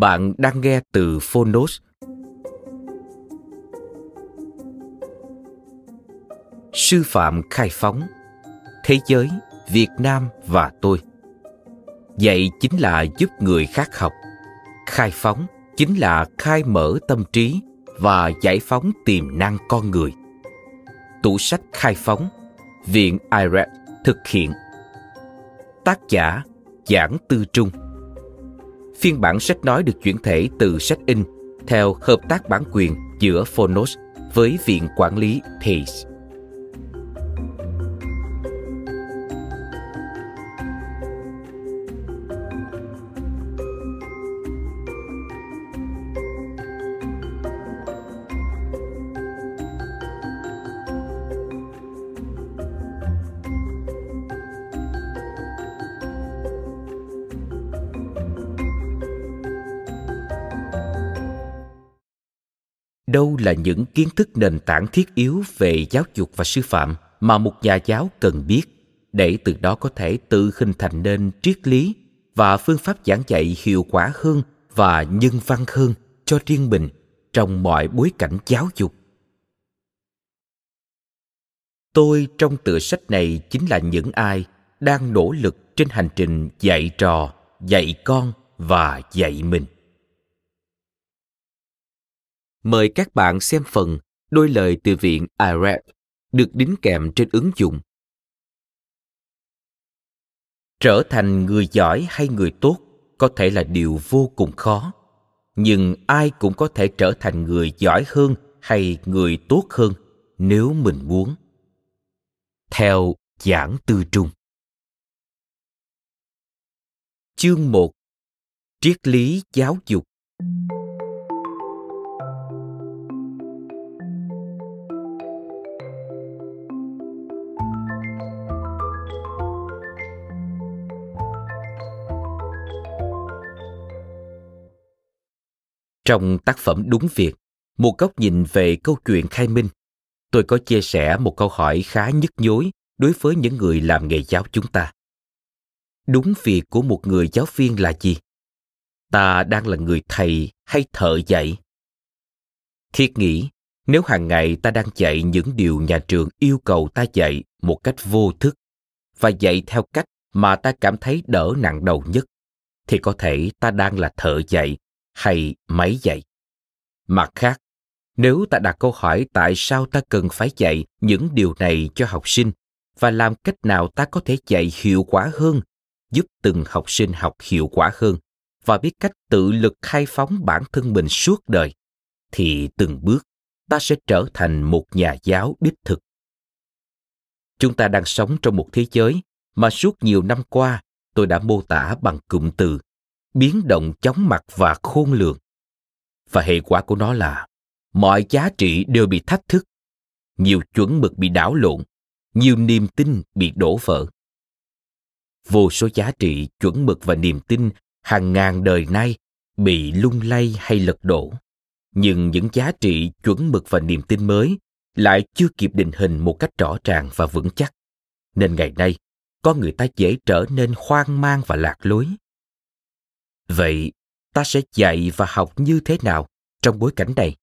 Bạn đang nghe từ Phonos. Sư phạm khai phóng Thế giới, Việt Nam và tôi Dạy chính là giúp người khác học Khai phóng chính là khai mở tâm trí và giải phóng tiềm năng con người. Tủ sách khai phóng, Viện IRED thực hiện. Tác giả Giảng Tư Trung Phiên bản sách nói được chuyển thể từ sách in theo hợp tác bản quyền giữa Phonos với Viện Quản lý Pace. Là những kiến thức nền tảng thiết yếu về giáo dục và sư phạm mà một nhà giáo cần biết, để từ đó có thể tự hình thành nên triết lý và phương pháp giảng dạy hiệu quả hơn và nhân văn hơn cho riêng mình trong mọi bối cảnh giáo dục. Tôi trong tựa sách này chính là những ai đang nỗ lực trên hành trình dạy trò, dạy con và dạy mình mời các bạn xem phần đôi lời từ viện IRED được đính kèm trên ứng dụng. Trở thành người giỏi hay người tốt có thể là điều vô cùng khó, nhưng ai cũng có thể trở thành người giỏi hơn hay người tốt hơn nếu mình muốn. Theo giảng tư trung. Chương 1 Triết lý giáo dục Trong tác phẩm Đúng Việc, một góc nhìn về câu chuyện khai minh, tôi có chia sẻ một câu hỏi khá nhức nhối đối với những người làm nghề giáo chúng ta. Đúng việc của một người giáo viên là gì? Ta đang là người thầy hay thợ dạy? Thiết nghĩ, nếu hàng ngày ta đang dạy những điều nhà trường yêu cầu ta dạy một cách vô thức và dạy theo cách mà ta cảm thấy đỡ nặng đầu nhất, thì có thể ta đang là thợ dạy hay máy dạy. Mặt khác, nếu ta đặt câu hỏi tại sao ta cần phải dạy những điều này cho học sinh và làm cách nào ta có thể dạy hiệu quả hơn, giúp từng học sinh học hiệu quả hơn và biết cách tự lực khai phóng bản thân mình suốt đời, thì từng bước ta sẽ trở thành một nhà giáo đích thực. Chúng ta đang sống trong một thế giới mà suốt nhiều năm qua tôi đã mô tả bằng cụm từ biến động chóng mặt và khôn lường. Và hệ quả của nó là mọi giá trị đều bị thách thức, nhiều chuẩn mực bị đảo lộn, nhiều niềm tin bị đổ vỡ. Vô số giá trị, chuẩn mực và niềm tin hàng ngàn đời nay bị lung lay hay lật đổ. Nhưng những giá trị, chuẩn mực và niềm tin mới lại chưa kịp định hình một cách rõ ràng và vững chắc. Nên ngày nay, con người ta dễ trở nên hoang mang và lạc lối vậy ta sẽ dạy và học như thế nào trong bối cảnh này?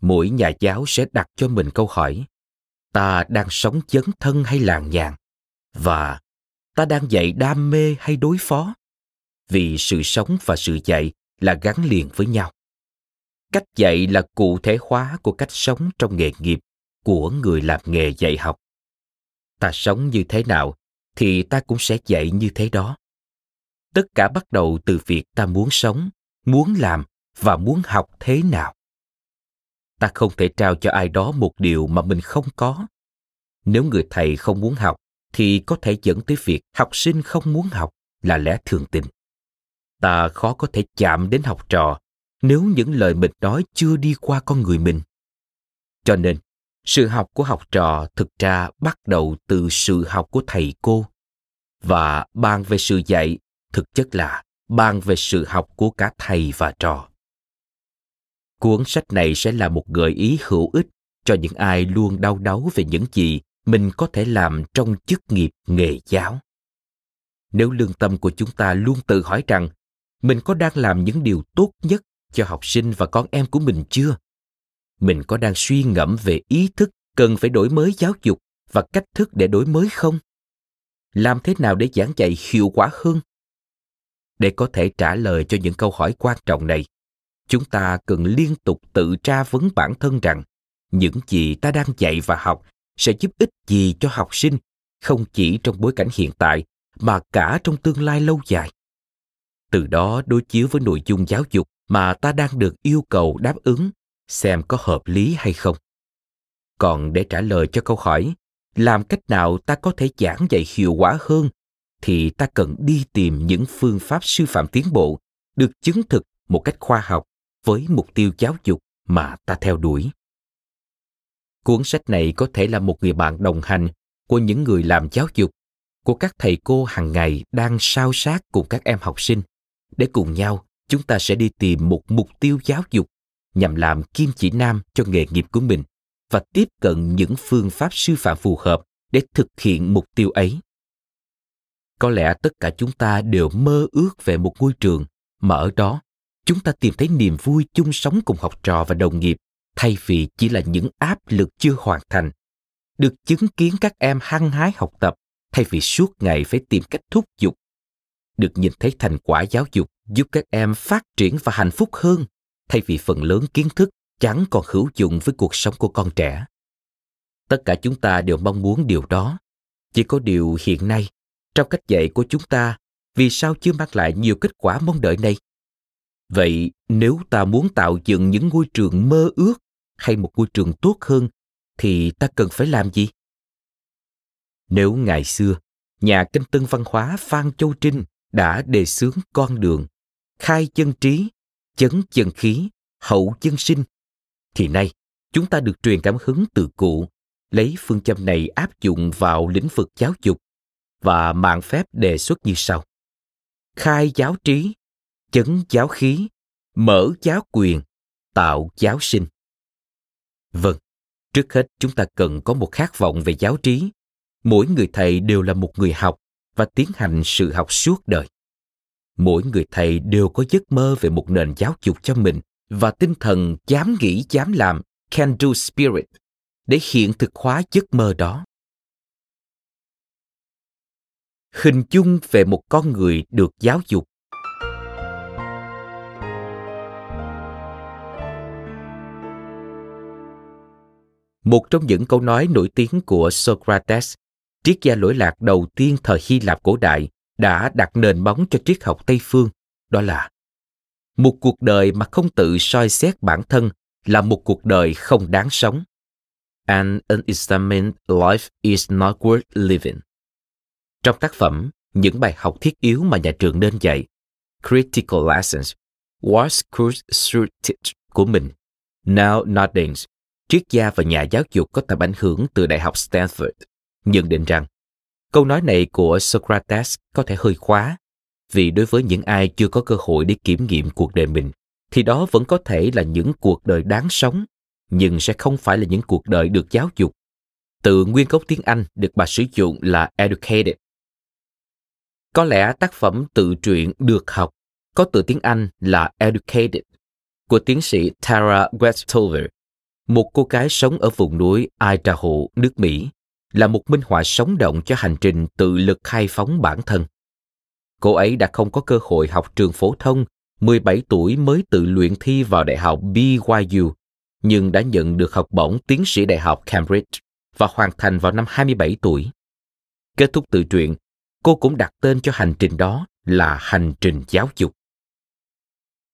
Mỗi nhà giáo sẽ đặt cho mình câu hỏi, ta đang sống chấn thân hay làng nhàn và ta đang dạy đam mê hay đối phó? Vì sự sống và sự dạy là gắn liền với nhau. Cách dạy là cụ thể hóa của cách sống trong nghề nghiệp của người làm nghề dạy học. Ta sống như thế nào thì ta cũng sẽ dạy như thế đó tất cả bắt đầu từ việc ta muốn sống, muốn làm và muốn học thế nào. Ta không thể trao cho ai đó một điều mà mình không có. Nếu người thầy không muốn học, thì có thể dẫn tới việc học sinh không muốn học là lẽ thường tình. Ta khó có thể chạm đến học trò nếu những lời mình nói chưa đi qua con người mình. Cho nên, sự học của học trò thực ra bắt đầu từ sự học của thầy cô và bàn về sự dạy thực chất là bàn về sự học của cả thầy và trò. Cuốn sách này sẽ là một gợi ý hữu ích cho những ai luôn đau đáu về những gì mình có thể làm trong chức nghiệp nghề giáo. Nếu lương tâm của chúng ta luôn tự hỏi rằng mình có đang làm những điều tốt nhất cho học sinh và con em của mình chưa? Mình có đang suy ngẫm về ý thức cần phải đổi mới giáo dục và cách thức để đổi mới không? Làm thế nào để giảng dạy hiệu quả hơn? Để có thể trả lời cho những câu hỏi quan trọng này. Chúng ta cần liên tục tự tra vấn bản thân rằng, những gì ta đang dạy và học sẽ giúp ích gì cho học sinh, không chỉ trong bối cảnh hiện tại, mà cả trong tương lai lâu dài. Từ đó đối chiếu với nội dung giáo dục mà ta đang được yêu cầu đáp ứng, xem có hợp lý hay không. Còn để trả lời cho câu hỏi, làm cách nào ta có thể giảng dạy hiệu quả hơn thì ta cần đi tìm những phương pháp sư phạm tiến bộ, được chứng thực một cách khoa học với mục tiêu giáo dục mà ta theo đuổi. Cuốn sách này có thể là một người bạn đồng hành của những người làm giáo dục, của các thầy cô hàng ngày đang sao sát cùng các em học sinh. Để cùng nhau, chúng ta sẽ đi tìm một mục tiêu giáo dục nhằm làm kim chỉ nam cho nghề nghiệp của mình và tiếp cận những phương pháp sư phạm phù hợp để thực hiện mục tiêu ấy có lẽ tất cả chúng ta đều mơ ước về một ngôi trường mà ở đó chúng ta tìm thấy niềm vui chung sống cùng học trò và đồng nghiệp, thay vì chỉ là những áp lực chưa hoàn thành. Được chứng kiến các em hăng hái học tập, thay vì suốt ngày phải tìm cách thúc giục. Được nhìn thấy thành quả giáo dục giúp các em phát triển và hạnh phúc hơn, thay vì phần lớn kiến thức chẳng còn hữu dụng với cuộc sống của con trẻ. Tất cả chúng ta đều mong muốn điều đó. Chỉ có điều hiện nay trong cách dạy của chúng ta, vì sao chưa mang lại nhiều kết quả mong đợi này? Vậy nếu ta muốn tạo dựng những ngôi trường mơ ước hay một ngôi trường tốt hơn, thì ta cần phải làm gì? Nếu ngày xưa, nhà kinh tân văn hóa phan châu trinh đã đề xướng con đường, khai chân trí, chấn chân khí, hậu chân sinh, thì nay chúng ta được truyền cảm hứng từ cụ lấy phương châm này áp dụng vào lĩnh vực giáo dục và mạng phép đề xuất như sau. Khai giáo trí, chấn giáo khí, mở giáo quyền, tạo giáo sinh. Vâng trước hết chúng ta cần có một khát vọng về giáo trí. Mỗi người thầy đều là một người học và tiến hành sự học suốt đời. Mỗi người thầy đều có giấc mơ về một nền giáo dục cho mình và tinh thần dám nghĩ, dám làm, can do spirit, để hiện thực hóa giấc mơ đó hình dung về một con người được giáo dục. Một trong những câu nói nổi tiếng của socrates, triết gia lỗi lạc đầu tiên thời hy lạp cổ đại, đã đặt nền móng cho triết học tây phương, đó là, một cuộc đời mà không tự soi xét bản thân là một cuộc đời không đáng sống. An unexamined life is not worth living trong tác phẩm, những bài học thiết yếu mà nhà trường nên dạy, critical lessons What's Course should teach của mình, now noddings, triết gia và nhà giáo dục có tầm ảnh hưởng từ đại học stanford, nhận định rằng câu nói này của socrates có thể hơi khóa, vì đối với những ai chưa có cơ hội để kiểm nghiệm cuộc đời mình, thì đó vẫn có thể là những cuộc đời đáng sống, nhưng sẽ không phải là những cuộc đời được giáo dục. Từ nguyên gốc tiếng anh được bà sử dụng là educated có lẽ tác phẩm tự truyện được học có từ tiếng anh là educated của tiến sĩ tara westover một cô gái sống ở vùng núi idaho nước mỹ là một minh họa sống động cho hành trình tự lực khai phóng bản thân. Cô ấy đã không có cơ hội học trường phổ thông, 17 tuổi mới tự luyện thi vào đại học BYU, nhưng đã nhận được học bổng tiến sĩ đại học Cambridge và hoàn thành vào năm 27 tuổi. Kết thúc tự truyện, cô cũng đặt tên cho hành trình đó là hành trình giáo dục.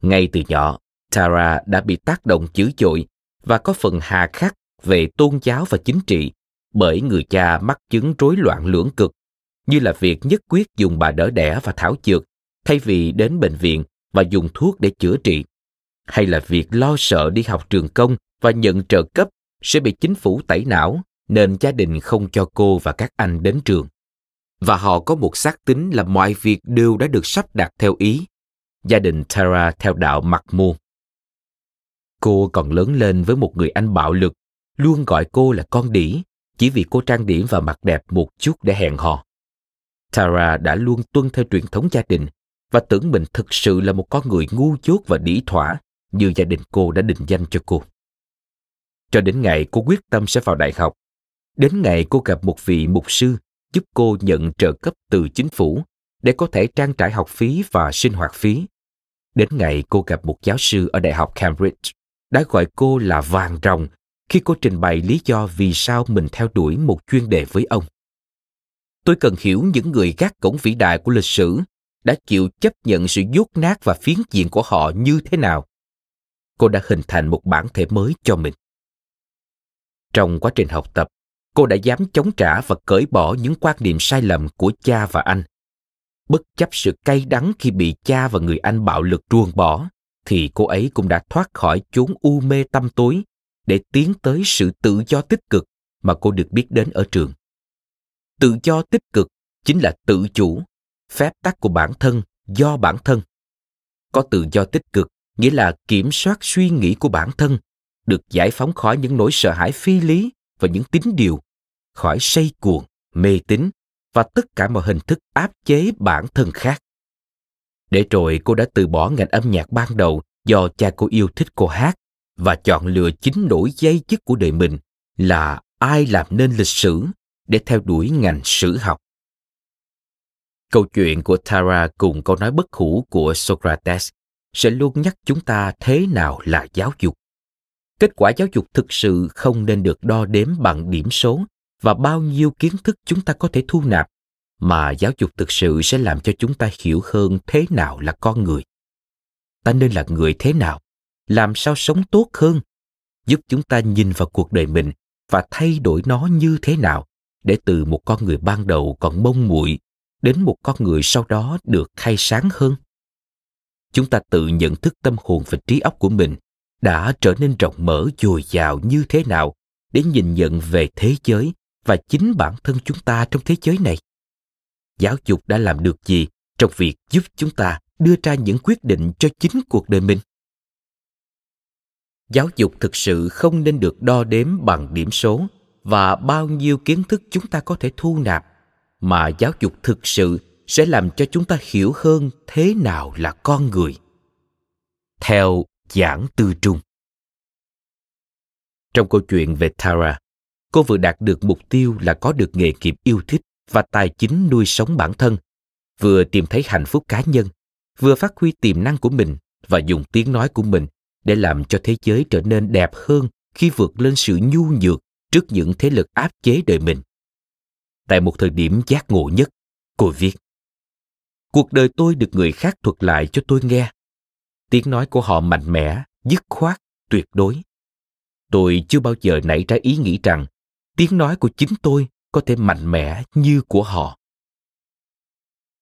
Ngay từ nhỏ, Tara đã bị tác động dữ dội và có phần hà khắc về tôn giáo và chính trị bởi người cha mắc chứng rối loạn lưỡng cực, như là việc nhất quyết dùng bà đỡ đẻ và thảo dược thay vì đến bệnh viện và dùng thuốc để chữa trị, hay là việc lo sợ đi học trường công và nhận trợ cấp sẽ bị chính phủ tẩy não nên gia đình không cho cô và các anh đến trường. Và họ có một xác tính là mọi việc đều đã được sắp đặt theo ý. Gia đình Tara theo đạo mặc môn. Cô còn lớn lên với một người anh bạo lực, luôn gọi cô là con đỉ, chỉ vì cô trang điểm và mặt đẹp một chút để hẹn hò. Tara đã luôn tuân theo truyền thống gia đình và tưởng mình thực sự là một con người ngu dốt và đỉ thỏa như gia đình cô đã định danh cho cô. Cho đến ngày cô quyết tâm sẽ vào đại học, đến ngày cô gặp một vị mục sư giúp cô nhận trợ cấp từ chính phủ để có thể trang trải học phí và sinh hoạt phí. Đến ngày cô gặp một giáo sư ở Đại học Cambridge đã gọi cô là vàng rồng khi cô trình bày lý do vì sao mình theo đuổi một chuyên đề với ông. Tôi cần hiểu những người gác cổng vĩ đại của lịch sử đã chịu chấp nhận sự dốt nát và phiến diện của họ như thế nào. Cô đã hình thành một bản thể mới cho mình. Trong quá trình học tập, cô đã dám chống trả và cởi bỏ những quan niệm sai lầm của cha và anh. Bất chấp sự cay đắng khi bị cha và người anh bạo lực ruồng bỏ, thì cô ấy cũng đã thoát khỏi chốn u mê tâm tối để tiến tới sự tự do tích cực mà cô được biết đến ở trường. Tự do tích cực chính là tự chủ, phép tắc của bản thân do bản thân. Có tự do tích cực nghĩa là kiểm soát suy nghĩ của bản thân, được giải phóng khỏi những nỗi sợ hãi phi lý và những tín điều, khỏi say cuồng, mê tín và tất cả mọi hình thức áp chế bản thân khác. Để rồi cô đã từ bỏ ngành âm nhạc ban đầu do cha cô yêu thích cô hát và chọn lựa chính nỗi dây dứt của đời mình là ai làm nên lịch sử để theo đuổi ngành sử học. Câu chuyện của Tara cùng câu nói bất hủ của Socrates sẽ luôn nhắc chúng ta thế nào là giáo dục. Kết quả giáo dục thực sự không nên được đo đếm bằng điểm số và bao nhiêu kiến thức chúng ta có thể thu nạp, mà giáo dục thực sự sẽ làm cho chúng ta hiểu hơn thế nào là con người. Ta nên là người thế nào, làm sao sống tốt hơn, giúp chúng ta nhìn vào cuộc đời mình và thay đổi nó như thế nào để từ một con người ban đầu còn mông muội đến một con người sau đó được khai sáng hơn chúng ta tự nhận thức tâm hồn và trí óc của mình đã trở nên rộng mở dồi dào như thế nào để nhìn nhận về thế giới và chính bản thân chúng ta trong thế giới này. Giáo dục đã làm được gì trong việc giúp chúng ta đưa ra những quyết định cho chính cuộc đời mình? Giáo dục thực sự không nên được đo đếm bằng điểm số và bao nhiêu kiến thức chúng ta có thể thu nạp, mà giáo dục thực sự sẽ làm cho chúng ta hiểu hơn thế nào là con người. Theo giảng tư trung. Trong câu chuyện về tara cô vừa đạt được mục tiêu là có được nghề nghiệp yêu thích và tài chính nuôi sống bản thân vừa tìm thấy hạnh phúc cá nhân vừa phát huy tiềm năng của mình và dùng tiếng nói của mình để làm cho thế giới trở nên đẹp hơn khi vượt lên sự nhu nhược trước những thế lực áp chế đời mình. Tại một thời điểm giác ngộ nhất, cô viết Cuộc đời tôi được người khác thuật lại cho tôi nghe. Tiếng nói của họ mạnh mẽ, dứt khoát, tuyệt đối. Tôi chưa bao giờ nảy ra ý nghĩ rằng tiếng nói của chính tôi có thể mạnh mẽ như của họ.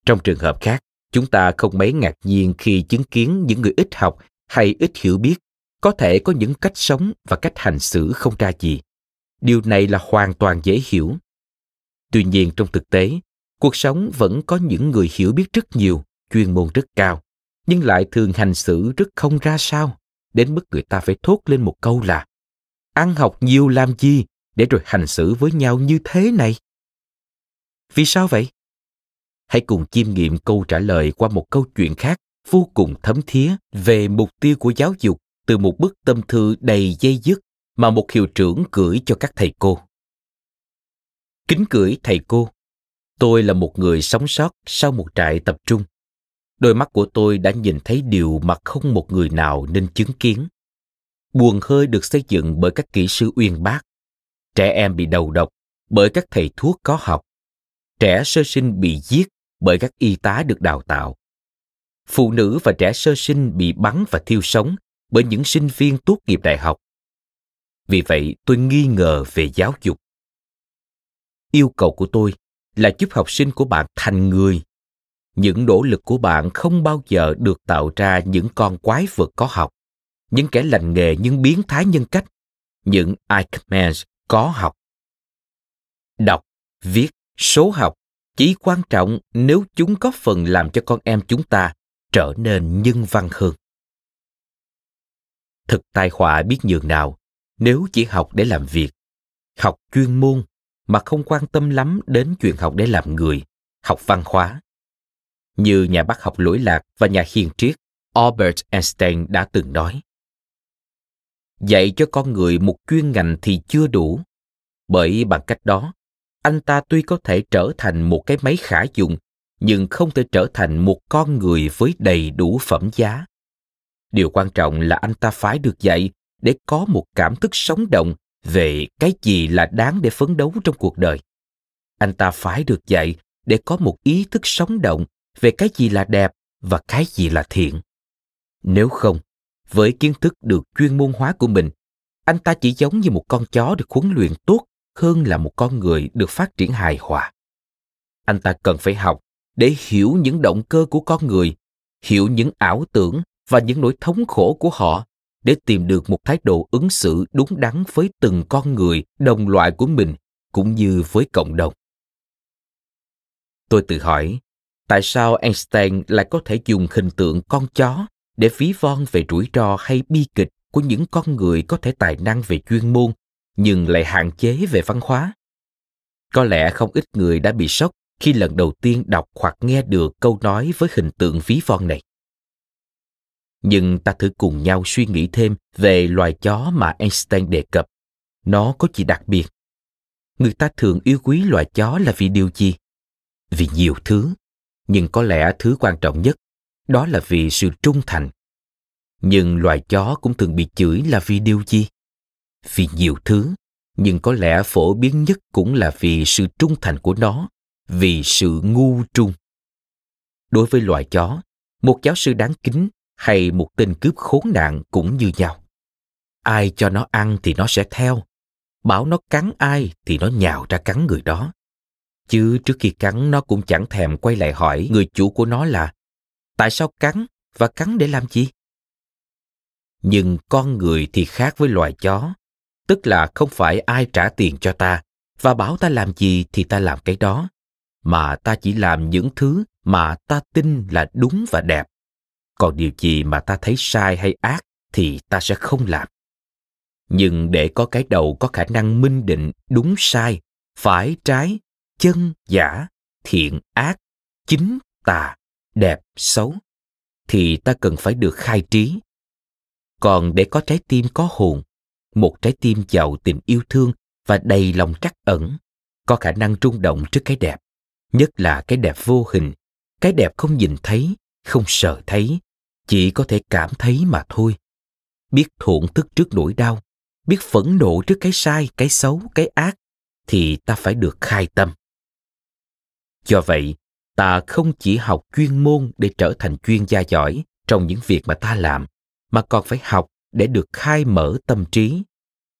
Trong trường hợp khác, chúng ta không mấy ngạc nhiên khi chứng kiến những người ít học hay ít hiểu biết có thể có những cách sống và cách hành xử không ra gì. Điều này là hoàn toàn dễ hiểu. Tuy nhiên trong thực tế cuộc sống vẫn có những người hiểu biết rất nhiều chuyên môn rất cao nhưng lại thường hành xử rất không ra sao đến mức người ta phải thốt lên một câu là ăn học nhiều làm gì? Để rồi hành xử với nhau như thế này vì sao vậy hãy cùng chiêm nghiệm câu trả lời qua một câu chuyện khác, vô cùng thấm thía, về mục tiêu của giáo dục từ một bức tâm thư đầy dây dứt mà một hiệu trưởng gửi cho các thầy cô. Kính gửi thầy cô. Tôi là một người sống sót sau một trại tập trung. Đôi mắt của tôi đã nhìn thấy điều mà không một người nào nên chứng kiến. Buồn hơi được xây dựng bởi các kỹ sư uyên bác. Trẻ em bị đầu độc bởi các thầy thuốc có học. Trẻ sơ sinh bị giết bởi các y tá được đào tạo. Phụ nữ và trẻ sơ sinh bị bắn và thiêu sống bởi những sinh viên tốt nghiệp đại học. Vì vậy, tôi nghi ngờ về giáo dục. Yêu cầu của tôi là giúp học sinh của bạn thành người. Những nỗ lực của bạn không bao giờ được tạo ra những con quái vật có học, những kẻ lành nghề nhưng biến thái nhân cách, những Eichmanns có học. Đọc, viết, số học chỉ quan trọng nếu chúng có phần làm cho con em chúng ta trở nên nhân văn hơn. Thực tai họa biết nhường nào nếu chỉ học để làm việc, học chuyên môn mà không quan tâm lắm đến chuyện học để làm người, học văn hóa. Như nhà bác học lỗi lạc và nhà hiền triết Albert Einstein đã từng nói. Dạy cho con người một chuyên ngành thì chưa đủ, bởi bằng cách đó, anh ta tuy có thể trở thành một cái máy khả dụng, nhưng không thể trở thành một con người với đầy đủ phẩm giá. Điều quan trọng là anh ta phải được dạy để có một cảm thức sống động về cái gì là đáng để phấn đấu trong cuộc đời. Anh ta phải được dạy để có một ý thức sống động về cái gì là đẹp và cái gì là thiện. Nếu không với kiến thức được chuyên môn hóa của mình, anh ta chỉ giống như một con chó được huấn luyện tốt hơn là một con người được phát triển hài hòa. Anh ta cần phải học để hiểu những động cơ của con người, hiểu những ảo tưởng và những nỗi thống khổ của họ để tìm được một thái độ ứng xử đúng đắn với từng con người, đồng loại của mình cũng như với cộng đồng. Tôi tự hỏi, tại sao einstein lại có thể dùng hình tượng con chó? Để ví von về rủi ro hay bi kịch của những con người có thể tài năng về chuyên môn nhưng lại hạn chế về văn hóa có lẽ không ít người đã bị sốc khi lần đầu tiên đọc hoặc nghe được câu nói với hình tượng ví von này nhưng ta thử cùng nhau suy nghĩ thêm về loài chó mà Einstein đề cập. Nó có gì đặc biệt? Người ta thường yêu quý loài chó là vì điều gì? Vì nhiều thứ, nhưng có lẽ thứ quan trọng nhất đó là vì sự trung thành. Nhưng loài chó cũng thường bị chửi là vì điều gì? Vì nhiều thứ, nhưng có lẽ phổ biến nhất cũng là vì sự trung thành của nó, vì sự ngu trung. Đối với loài chó, một giáo sư đáng kính hay một tên cướp khốn nạn cũng như nhau ai cho nó ăn thì nó sẽ theo bảo nó cắn ai thì nó nhào ra cắn người đó chứ trước khi cắn nó cũng chẳng thèm quay lại hỏi người chủ của nó là tại sao cắn và cắn để làm gì? Nhưng con người thì khác với loài chó, tức là không phải ai trả tiền cho ta và bảo ta làm gì thì ta làm cái đó, mà ta chỉ làm những thứ mà ta tin là đúng và đẹp. Còn điều gì mà ta thấy sai hay ác thì ta sẽ không làm. Nhưng để có cái đầu có khả năng minh định đúng sai, phải trái, chân, giả, thiện, ác, chính, tà đẹp, xấu, thì ta cần phải được khai trí. Còn để có trái tim có hồn, một trái tim giàu tình yêu thương và đầy lòng trắc ẩn, có khả năng rung động trước cái đẹp, nhất là cái đẹp vô hình. Cái đẹp không nhìn thấy, không sợ thấy, chỉ có thể cảm thấy mà thôi. Biết thổn thức trước nỗi đau, biết phẫn nộ trước cái sai, cái xấu, cái ác, thì ta phải được khai tâm. Do vậy ta không chỉ học chuyên môn để trở thành chuyên gia giỏi trong những việc mà ta làm, mà còn phải học để được khai mở tâm trí,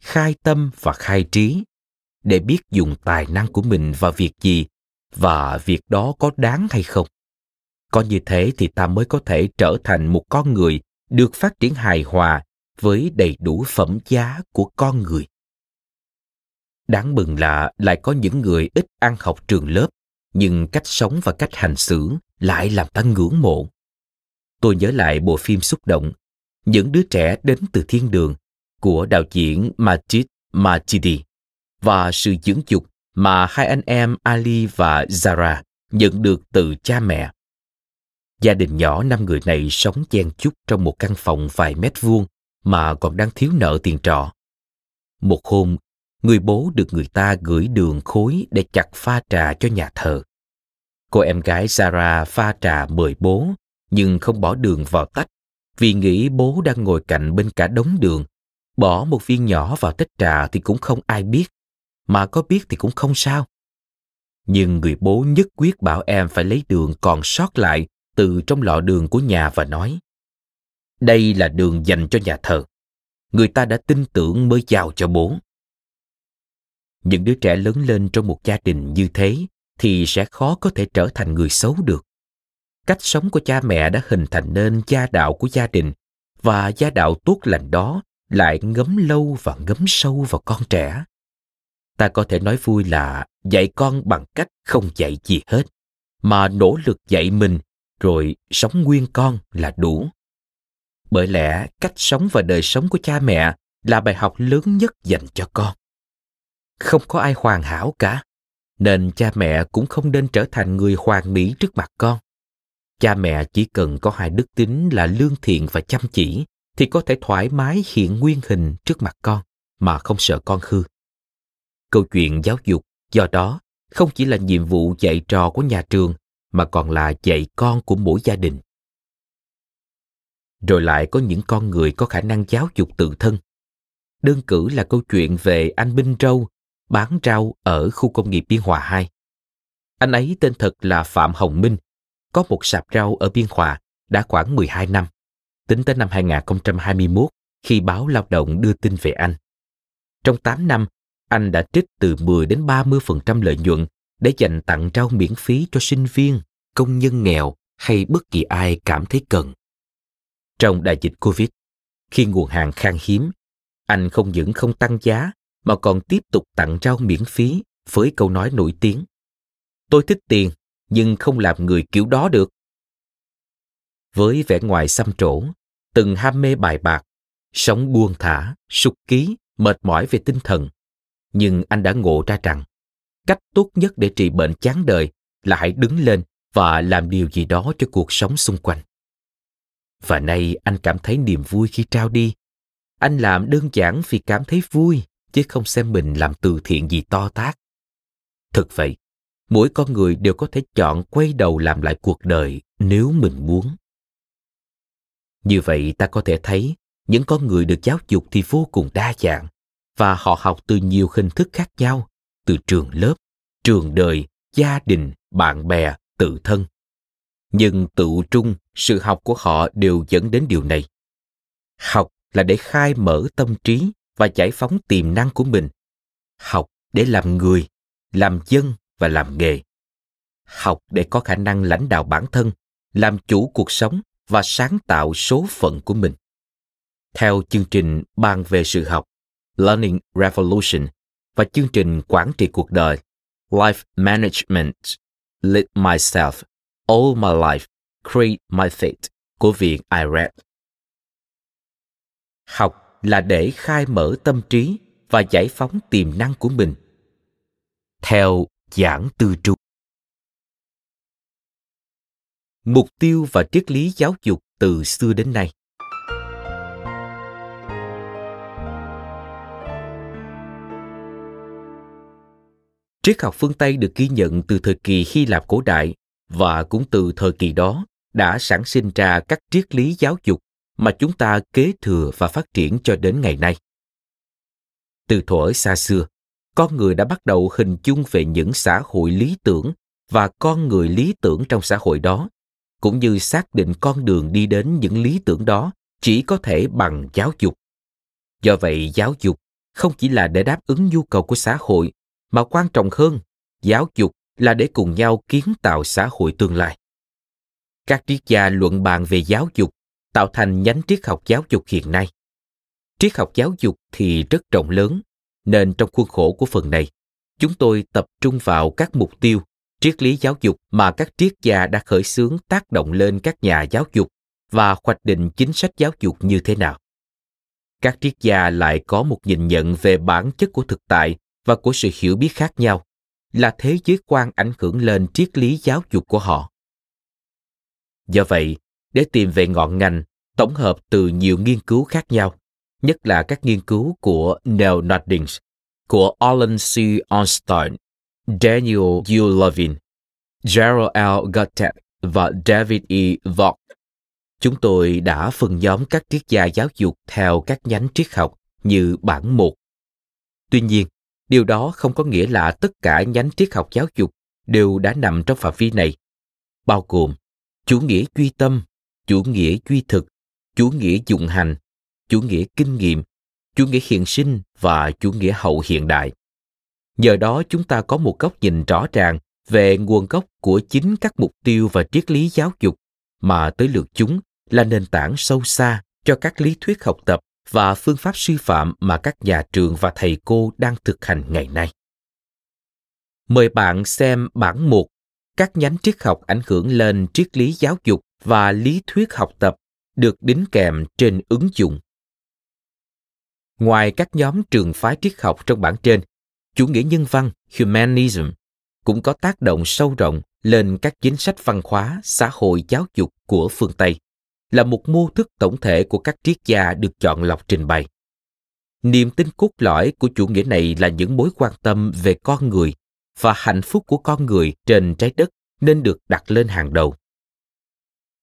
khai tâm và khai trí, để biết dùng tài năng của mình vào việc gì và việc đó có đáng hay không. Có như thế thì ta mới có thể trở thành một con người được phát triển hài hòa với đầy đủ phẩm giá của con người. Đáng mừng là lại có những người ít ăn học trường lớp nhưng cách sống và cách hành xử lại làm ta ngưỡng mộ tôi nhớ lại bộ phim xúc động những đứa trẻ đến từ thiên đường của đạo diễn Majid Majidi và sự dưỡng dục mà hai anh em Ali và Zara nhận được từ cha mẹ Gia đình nhỏ năm người này sống chen chúc trong một căn phòng vài mét vuông mà còn đang thiếu nợ tiền trọ. Một hôm, người bố được người ta gửi đường khối để chặt pha trà cho nhà thờ. Cô em gái Sarah pha trà mời bố, nhưng không bỏ đường vào tách, vì nghĩ bố đang ngồi cạnh bên cả đống đường. Bỏ một viên nhỏ vào tách trà thì cũng không ai biết, mà có biết thì cũng không sao. Nhưng người bố nhất quyết bảo em phải lấy đường còn sót lại từ trong lọ đường của nhà và nói đây là đường dành cho nhà thờ người ta đã tin tưởng mới giao cho bố những đứa trẻ lớn lên trong một gia đình như thế thì sẽ khó có thể trở thành người xấu được. Cách sống của cha mẹ đã hình thành nên gia đạo của gia đình, và gia đạo tốt lành đó lại ngấm lâu và ngấm sâu vào con trẻ. Ta có thể nói vui là dạy con bằng cách không dạy gì hết, mà nỗ lực dạy mình rồi sống nguyên con là đủ. Bởi lẽ cách sống và đời sống của cha mẹ là bài học lớn nhất dành cho con không có ai hoàn hảo cả. Nên cha mẹ cũng không nên trở thành người hoàn mỹ trước mặt con. Cha mẹ chỉ cần có hai đức tính là lương thiện và chăm chỉ, thì có thể thoải mái hiện nguyên hình trước mặt con, mà không sợ con hư. Câu chuyện giáo dục do đó không chỉ là nhiệm vụ dạy trò của nhà trường, mà còn là dạy con của mỗi gia đình. Rồi lại có những con người có khả năng giáo dục tự thân. Đơn cử là câu chuyện về anh Minh Râu bán rau ở khu công nghiệp Biên Hòa 2. Anh ấy tên thật là Phạm Hồng Minh, có một sạp rau ở Biên Hòa đã khoảng 12 năm, tính tới năm 2021 khi báo lao động đưa tin về anh. Trong 8 năm, anh đã trích từ 10 đến 30% lợi nhuận để dành tặng rau miễn phí cho sinh viên, công nhân nghèo hay bất kỳ ai cảm thấy cần. Trong đại dịch Covid, khi nguồn hàng khan hiếm, anh không những không tăng giá mà còn tiếp tục tặng rau miễn phí với câu nói nổi tiếng. Tôi thích tiền, nhưng không làm người kiểu đó được. Với vẻ ngoài xăm trổ, từng ham mê bài bạc, sống buông thả, sục ký, mệt mỏi về tinh thần. Nhưng anh đã ngộ ra rằng cách tốt nhất để trị bệnh chán đời là hãy đứng lên và làm điều gì đó cho cuộc sống xung quanh. Và nay anh cảm thấy niềm vui khi trao đi. Anh làm đơn giản vì cảm thấy vui, chứ không xem mình làm từ thiện gì to tát. Thực vậy, mỗi con người đều có thể chọn quay đầu làm lại cuộc đời nếu mình muốn. Như vậy ta có thể thấy những con người được giáo dục thì vô cùng đa dạng và họ học từ nhiều hình thức khác nhau, từ trường lớp, trường đời, gia đình, bạn bè, tự thân. Nhưng tự trung, sự học của họ đều dẫn đến điều này. Học là để khai mở tâm trí và giải phóng tiềm năng của mình. Học để làm người, làm dân và làm nghề. Học để có khả năng lãnh đạo bản thân, làm chủ cuộc sống và sáng tạo số phận của mình. Theo chương trình bàn về sự học, Learning Revolution và chương trình quản trị cuộc đời Life Management Lead Myself All My Life Create My Fate của viện IRED. Học là để khai mở tâm trí và giải phóng tiềm năng của mình. Theo giảng tư trung. Mục tiêu và triết lý giáo dục từ xưa đến nay. Triết học phương Tây được ghi nhận từ thời kỳ Hy Lạp cổ đại và cũng từ thời kỳ đó đã sản sinh ra các triết lý giáo dục mà chúng ta kế thừa và phát triển cho đến ngày nay. Từ thuở xa xưa, con người đã bắt đầu hình dung về những xã hội lý tưởng và con người lý tưởng trong xã hội đó, cũng như xác định con đường đi đến những lý tưởng đó chỉ có thể bằng giáo dục. Do vậy, giáo dục không chỉ là để đáp ứng nhu cầu của xã hội mà quan trọng hơn giáo dục là để cùng nhau kiến tạo xã hội tương lai các triết gia luận bàn về giáo dục tạo thành nhánh triết học giáo dục hiện nay. Triết học giáo dục thì rất rộng lớn, nên trong khuôn khổ của phần này, chúng tôi tập trung vào các mục tiêu, triết lý giáo dục mà các triết gia đã khởi xướng tác động lên các nhà giáo dục và hoạch định chính sách giáo dục như thế nào. Các triết gia lại có một nhìn nhận về bản chất của thực tại và của sự hiểu biết khác nhau, là thế giới quan ảnh hưởng lên triết lý giáo dục của họ. Do vậy để tìm về ngọn ngành tổng hợp từ nhiều nghiên cứu khác nhau nhất là các nghiên cứu của Neil Noddings, của Alan C. Ornstein, Daniel U. Levin, Gerald L. Gottet và David E. Vogt. Chúng tôi đã phân nhóm các triết gia giáo dục theo các nhánh triết học như bản một. Tuy nhiên, điều đó không có nghĩa là tất cả nhánh triết học giáo dục đều đã nằm trong phạm vi này, bao gồm chủ nghĩa duy tâm, chủ nghĩa duy thực, chủ nghĩa dụng hành, chủ nghĩa kinh nghiệm, chủ nghĩa hiện sinh và chủ nghĩa hậu hiện đại. Nhờ đó chúng ta có một góc nhìn rõ ràng về nguồn gốc của chính các mục tiêu và triết lý giáo dục mà tới lượt chúng là nền tảng sâu xa cho các lý thuyết học tập và phương pháp sư phạm mà các nhà trường và thầy cô đang thực hành ngày nay. Mời bạn xem bản 1 các nhánh triết học ảnh hưởng lên triết lý giáo dục và lý thuyết học tập được đính kèm trên ứng dụng. Ngoài các nhóm trường phái triết học trong bảng trên, chủ nghĩa nhân văn humanism cũng có tác động sâu rộng lên các chính sách văn hóa, xã hội giáo dục của phương Tây, là một mô thức tổng thể của các triết gia được chọn lọc trình bày. Niềm tin cốt lõi của chủ nghĩa này là những mối quan tâm về con người và hạnh phúc của con người trên trái đất nên được đặt lên hàng đầu.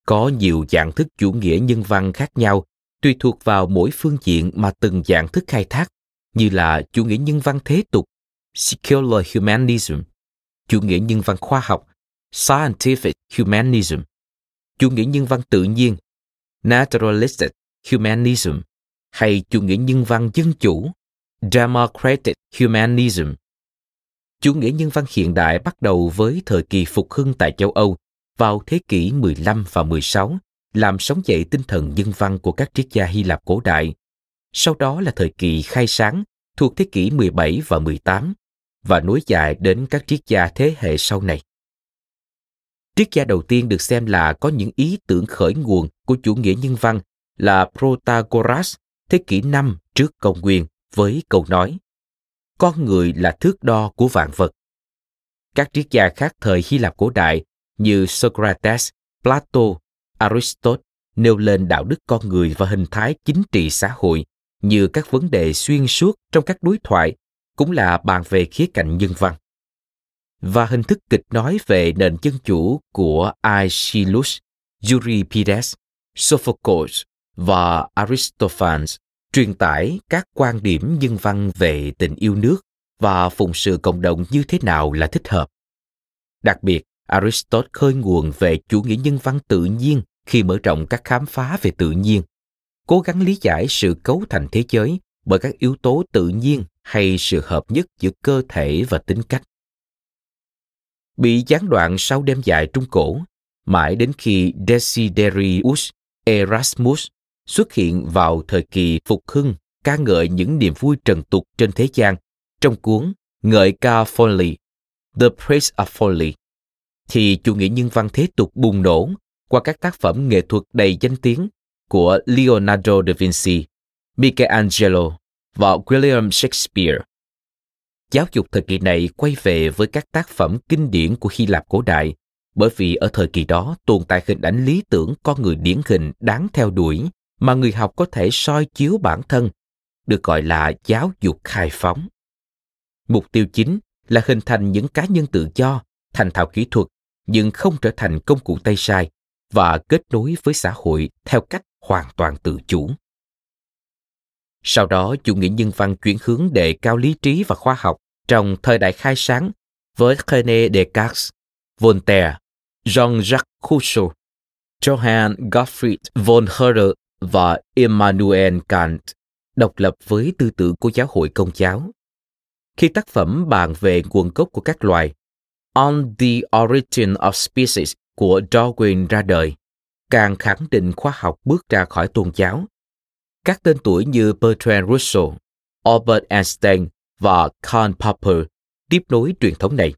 Có nhiều dạng thức chủ nghĩa nhân văn khác nhau tùy thuộc vào mỗi phương diện mà từng dạng thức khai thác, như là chủ nghĩa nhân văn thế tục, secular humanism, chủ nghĩa nhân văn khoa học, scientific humanism, chủ nghĩa nhân văn tự nhiên, naturalistic humanism, hay chủ nghĩa nhân văn dân chủ, democratic humanism. Chủ nghĩa nhân văn hiện đại bắt đầu với thời kỳ phục hưng tại châu Âu vào thế kỷ 15 và 16 làm sống dậy tinh thần nhân văn của các triết gia Hy Lạp cổ đại. Sau đó là thời kỳ khai sáng, thuộc thế kỷ 17 và 18 và nối dài đến các triết gia thế hệ sau này. Triết gia đầu tiên được xem là có những ý tưởng khởi nguồn của chủ nghĩa nhân văn là Protagoras thế kỷ 5 trước công nguyên với câu nói, Con người là thước đo của vạn vật. Các triết gia khác thời Hy Lạp cổ đại như Socrates, Plato, Aristotle nêu lên đạo đức con người và hình thái chính trị xã hội như các vấn đề xuyên suốt trong các đối thoại cũng là bàn về khía cạnh nhân văn và hình thức kịch nói về nền dân chủ của Aeschylus, Euripides, Sophocles và Aristophanes truyền tải các quan điểm nhân văn về tình yêu nước và phụng sự cộng đồng như thế nào là thích hợp. Đặc biệt, Aristotle khơi nguồn về chủ nghĩa nhân văn tự nhiên khi mở rộng các khám phá về tự nhiên, cố gắng lý giải sự cấu thành thế giới bởi các yếu tố tự nhiên hay sự hợp nhất giữa cơ thể và tính cách. Bị gián đoạn sau đêm dài Trung Cổ, mãi đến khi Desiderius Erasmus xuất hiện vào thời kỳ phục hưng ca ngợi những niềm vui trần tục trên thế gian trong cuốn Ngợi ca Folly, The Praise of Folly, thì chủ nghĩa nhân văn thế tục bùng nổ qua các tác phẩm nghệ thuật đầy danh tiếng của Leonardo da Vinci, Michelangelo và William Shakespeare. Giáo dục thời kỳ này quay về với các tác phẩm kinh điển của Hy Lạp cổ đại, bởi vì ở thời kỳ đó tồn tại hình ảnh lý tưởng con người điển hình đáng theo đuổi mà người học có thể soi chiếu bản thân, được gọi là giáo dục khai phóng. Mục tiêu chính là hình thành những cá nhân tự do, thành thạo kỹ thuật, nhưng không trở thành công cụ tay sai và kết nối với xã hội theo cách hoàn toàn tự chủ. Sau đó, chủ nghĩa nhân văn chuyển hướng đề cao lý trí và khoa học trong thời đại khai sáng với René Descartes, Voltaire, Jean-Jacques Rousseau, Johann Gottfried von Herder và Immanuel Kant, độc lập với tư tưởng của giáo hội công giáo. Khi tác phẩm bàn về nguồn gốc của các loài, On the Origin of Species của Darwin ra đời, càng khẳng định khoa học bước ra khỏi tôn giáo. Các tên tuổi như Bertrand Russell, Albert Einstein và Karl Popper tiếp nối truyền thống này.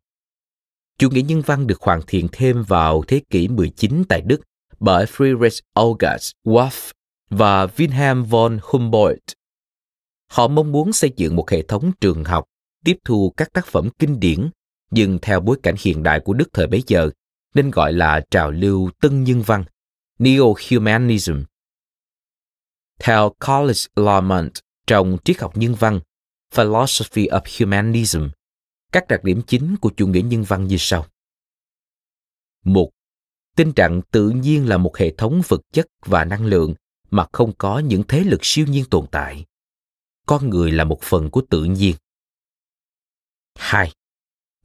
Chủ nghĩa nhân văn được hoàn thiện thêm vào thế kỷ 19 tại Đức bởi Friedrich August Wolff và Wilhelm von Humboldt. Họ mong muốn xây dựng một hệ thống trường học tiếp thu các tác phẩm kinh điển nhưng theo bối cảnh hiện đại của Đức thời bấy giờ nên gọi là trào lưu tân nhân văn, neo-humanism. Theo College Lamont trong triết học nhân văn, Philosophy of Humanism, các đặc điểm chính của chủ nghĩa nhân văn như sau. Một, tin rằng tự nhiên là một hệ thống vật chất và năng lượng mà không có những thế lực siêu nhiên tồn tại. Con người là một phần của tự nhiên. Hai,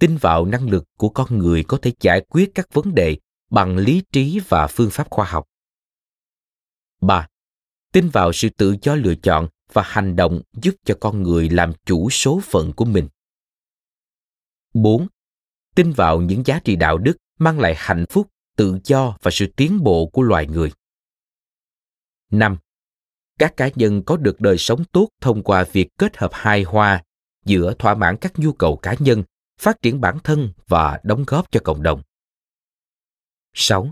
tin vào năng lực của con người có thể giải quyết các vấn đề bằng lý trí và phương pháp khoa học. 3. Tin vào sự tự do lựa chọn và hành động giúp cho con người làm chủ số phận của mình. 4. Tin vào những giá trị đạo đức mang lại hạnh phúc, tự do và sự tiến bộ của loài người. 5. Các cá nhân có được đời sống tốt thông qua việc kết hợp hài hòa giữa thỏa mãn các nhu cầu cá nhân, phát triển bản thân và đóng góp cho cộng đồng. 6.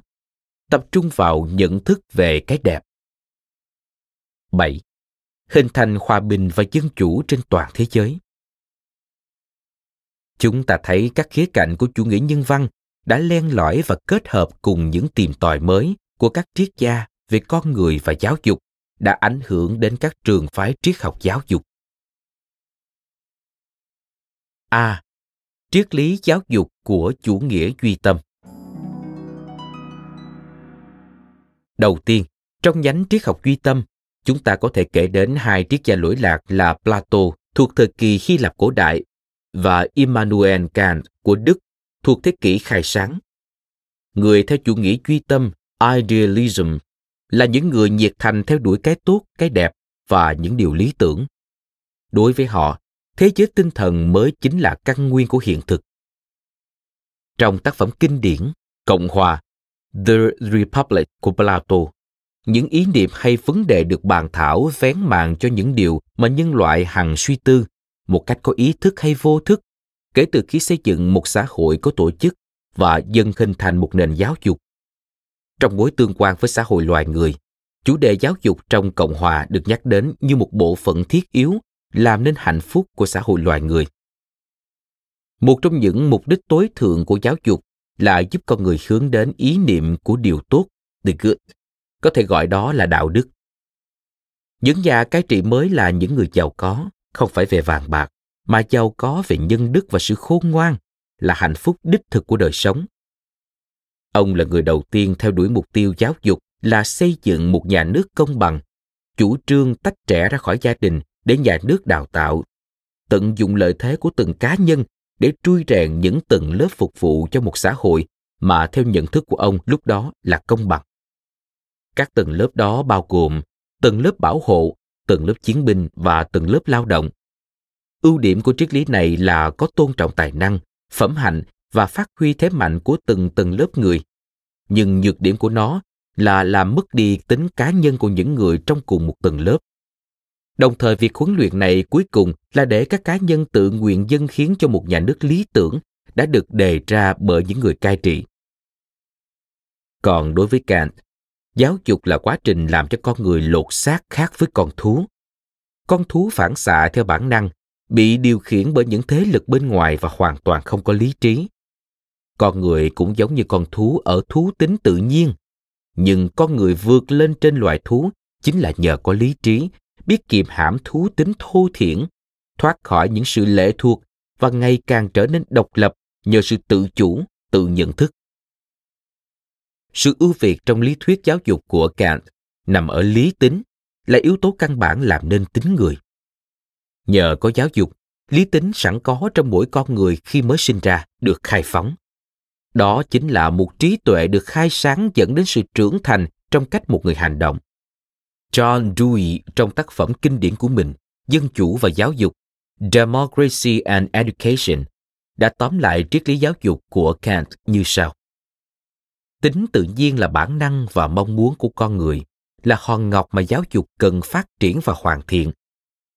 Tập trung vào nhận thức về cái đẹp. 7. Hình thành hòa bình và dân chủ trên toàn thế giới. Chúng ta thấy các khía cạnh của chủ nghĩa nhân văn đã len lỏi và kết hợp cùng những tìm tòi mới của các triết gia về con người và giáo dục đã ảnh hưởng đến các trường phái triết học giáo dục. A. Triết lý giáo dục của chủ nghĩa duy tâm. Đầu tiên, trong nhánh triết học duy tâm, chúng ta có thể kể đến hai triết gia lỗi lạc là Plato thuộc thời kỳ Hy Lạp cổ đại và Immanuel Kant của Đức thuộc thế kỷ khai sáng. Người theo chủ nghĩa duy tâm, idealism, là những người nhiệt thành theo đuổi cái tốt, cái đẹp và những điều lý tưởng. Đối với họ, thế giới tinh thần mới chính là căn nguyên của hiện thực. Trong tác phẩm kinh điển Cộng hòa The Republic của Plato, những ý niệm hay vấn đề được bàn thảo vén màn cho những điều mà nhân loại hằng suy tư một cách có ý thức hay vô thức kể từ khi xây dựng một xã hội có tổ chức và dần hình thành một nền giáo dục. Trong mối tương quan với xã hội loài người, chủ đề giáo dục trong Cộng hòa được nhắc đến như một bộ phận thiết yếu làm nên hạnh phúc của xã hội loài người. Một trong những mục đích tối thượng của giáo dục là giúp con người hướng đến ý niệm của điều tốt, the good, có thể gọi đó là đạo đức. Những nhà cai trị mới là những người giàu có, không phải về vàng bạc, mà giàu có về nhân đức và sự khôn ngoan, là hạnh phúc đích thực của đời sống. Ông là người đầu tiên theo đuổi mục tiêu giáo dục là xây dựng một nhà nước công bằng, chủ trương tách trẻ ra khỏi gia đình để nhà nước đào tạo, tận dụng lợi thế của từng cá nhân để trui rèn những tầng lớp phục vụ cho một xã hội mà theo nhận thức của ông lúc đó là công bằng. Các tầng lớp đó bao gồm tầng lớp bảo hộ, tầng lớp chiến binh và tầng lớp lao động. Ưu điểm của triết lý này là có tôn trọng tài năng, phẩm hạnh và phát huy thế mạnh của từng tầng lớp người. Nhưng nhược điểm của nó là làm mất đi tính cá nhân của những người trong cùng một tầng lớp. Đồng thời việc huấn luyện này cuối cùng là để các cá nhân tự nguyện dân khiến cho một nhà nước lý tưởng đã được đề ra bởi những người cai trị. Còn đối với Kant, giáo dục là quá trình làm cho con người lột xác khác với con thú. Con thú phản xạ theo bản năng, bị điều khiển bởi những thế lực bên ngoài và hoàn toàn không có lý trí. Con người cũng giống như con thú ở thú tính tự nhiên, nhưng con người vượt lên trên loài thú chính là nhờ có lý trí, biết kiềm hãm thú tính thô thiển, thoát khỏi những sự lệ thuộc và ngày càng trở nên độc lập nhờ sự tự chủ, tự nhận thức. Sự ưu việt trong lý thuyết giáo dục của Kant nằm ở lý tính, là yếu tố căn bản làm nên tính người. Nhờ có giáo dục, lý tính sẵn có trong mỗi con người khi mới sinh ra được khai phóng. Đó chính là một trí tuệ được khai sáng dẫn đến sự trưởng thành trong cách một người hành động. John Dewey trong tác phẩm kinh điển của mình Dân chủ và giáo dục Democracy and Education đã tóm lại triết lý giáo dục của Kant như sau. Tính tự nhiên là bản năng và mong muốn của con người, là hòn ngọc mà giáo dục cần phát triển và hoàn thiện.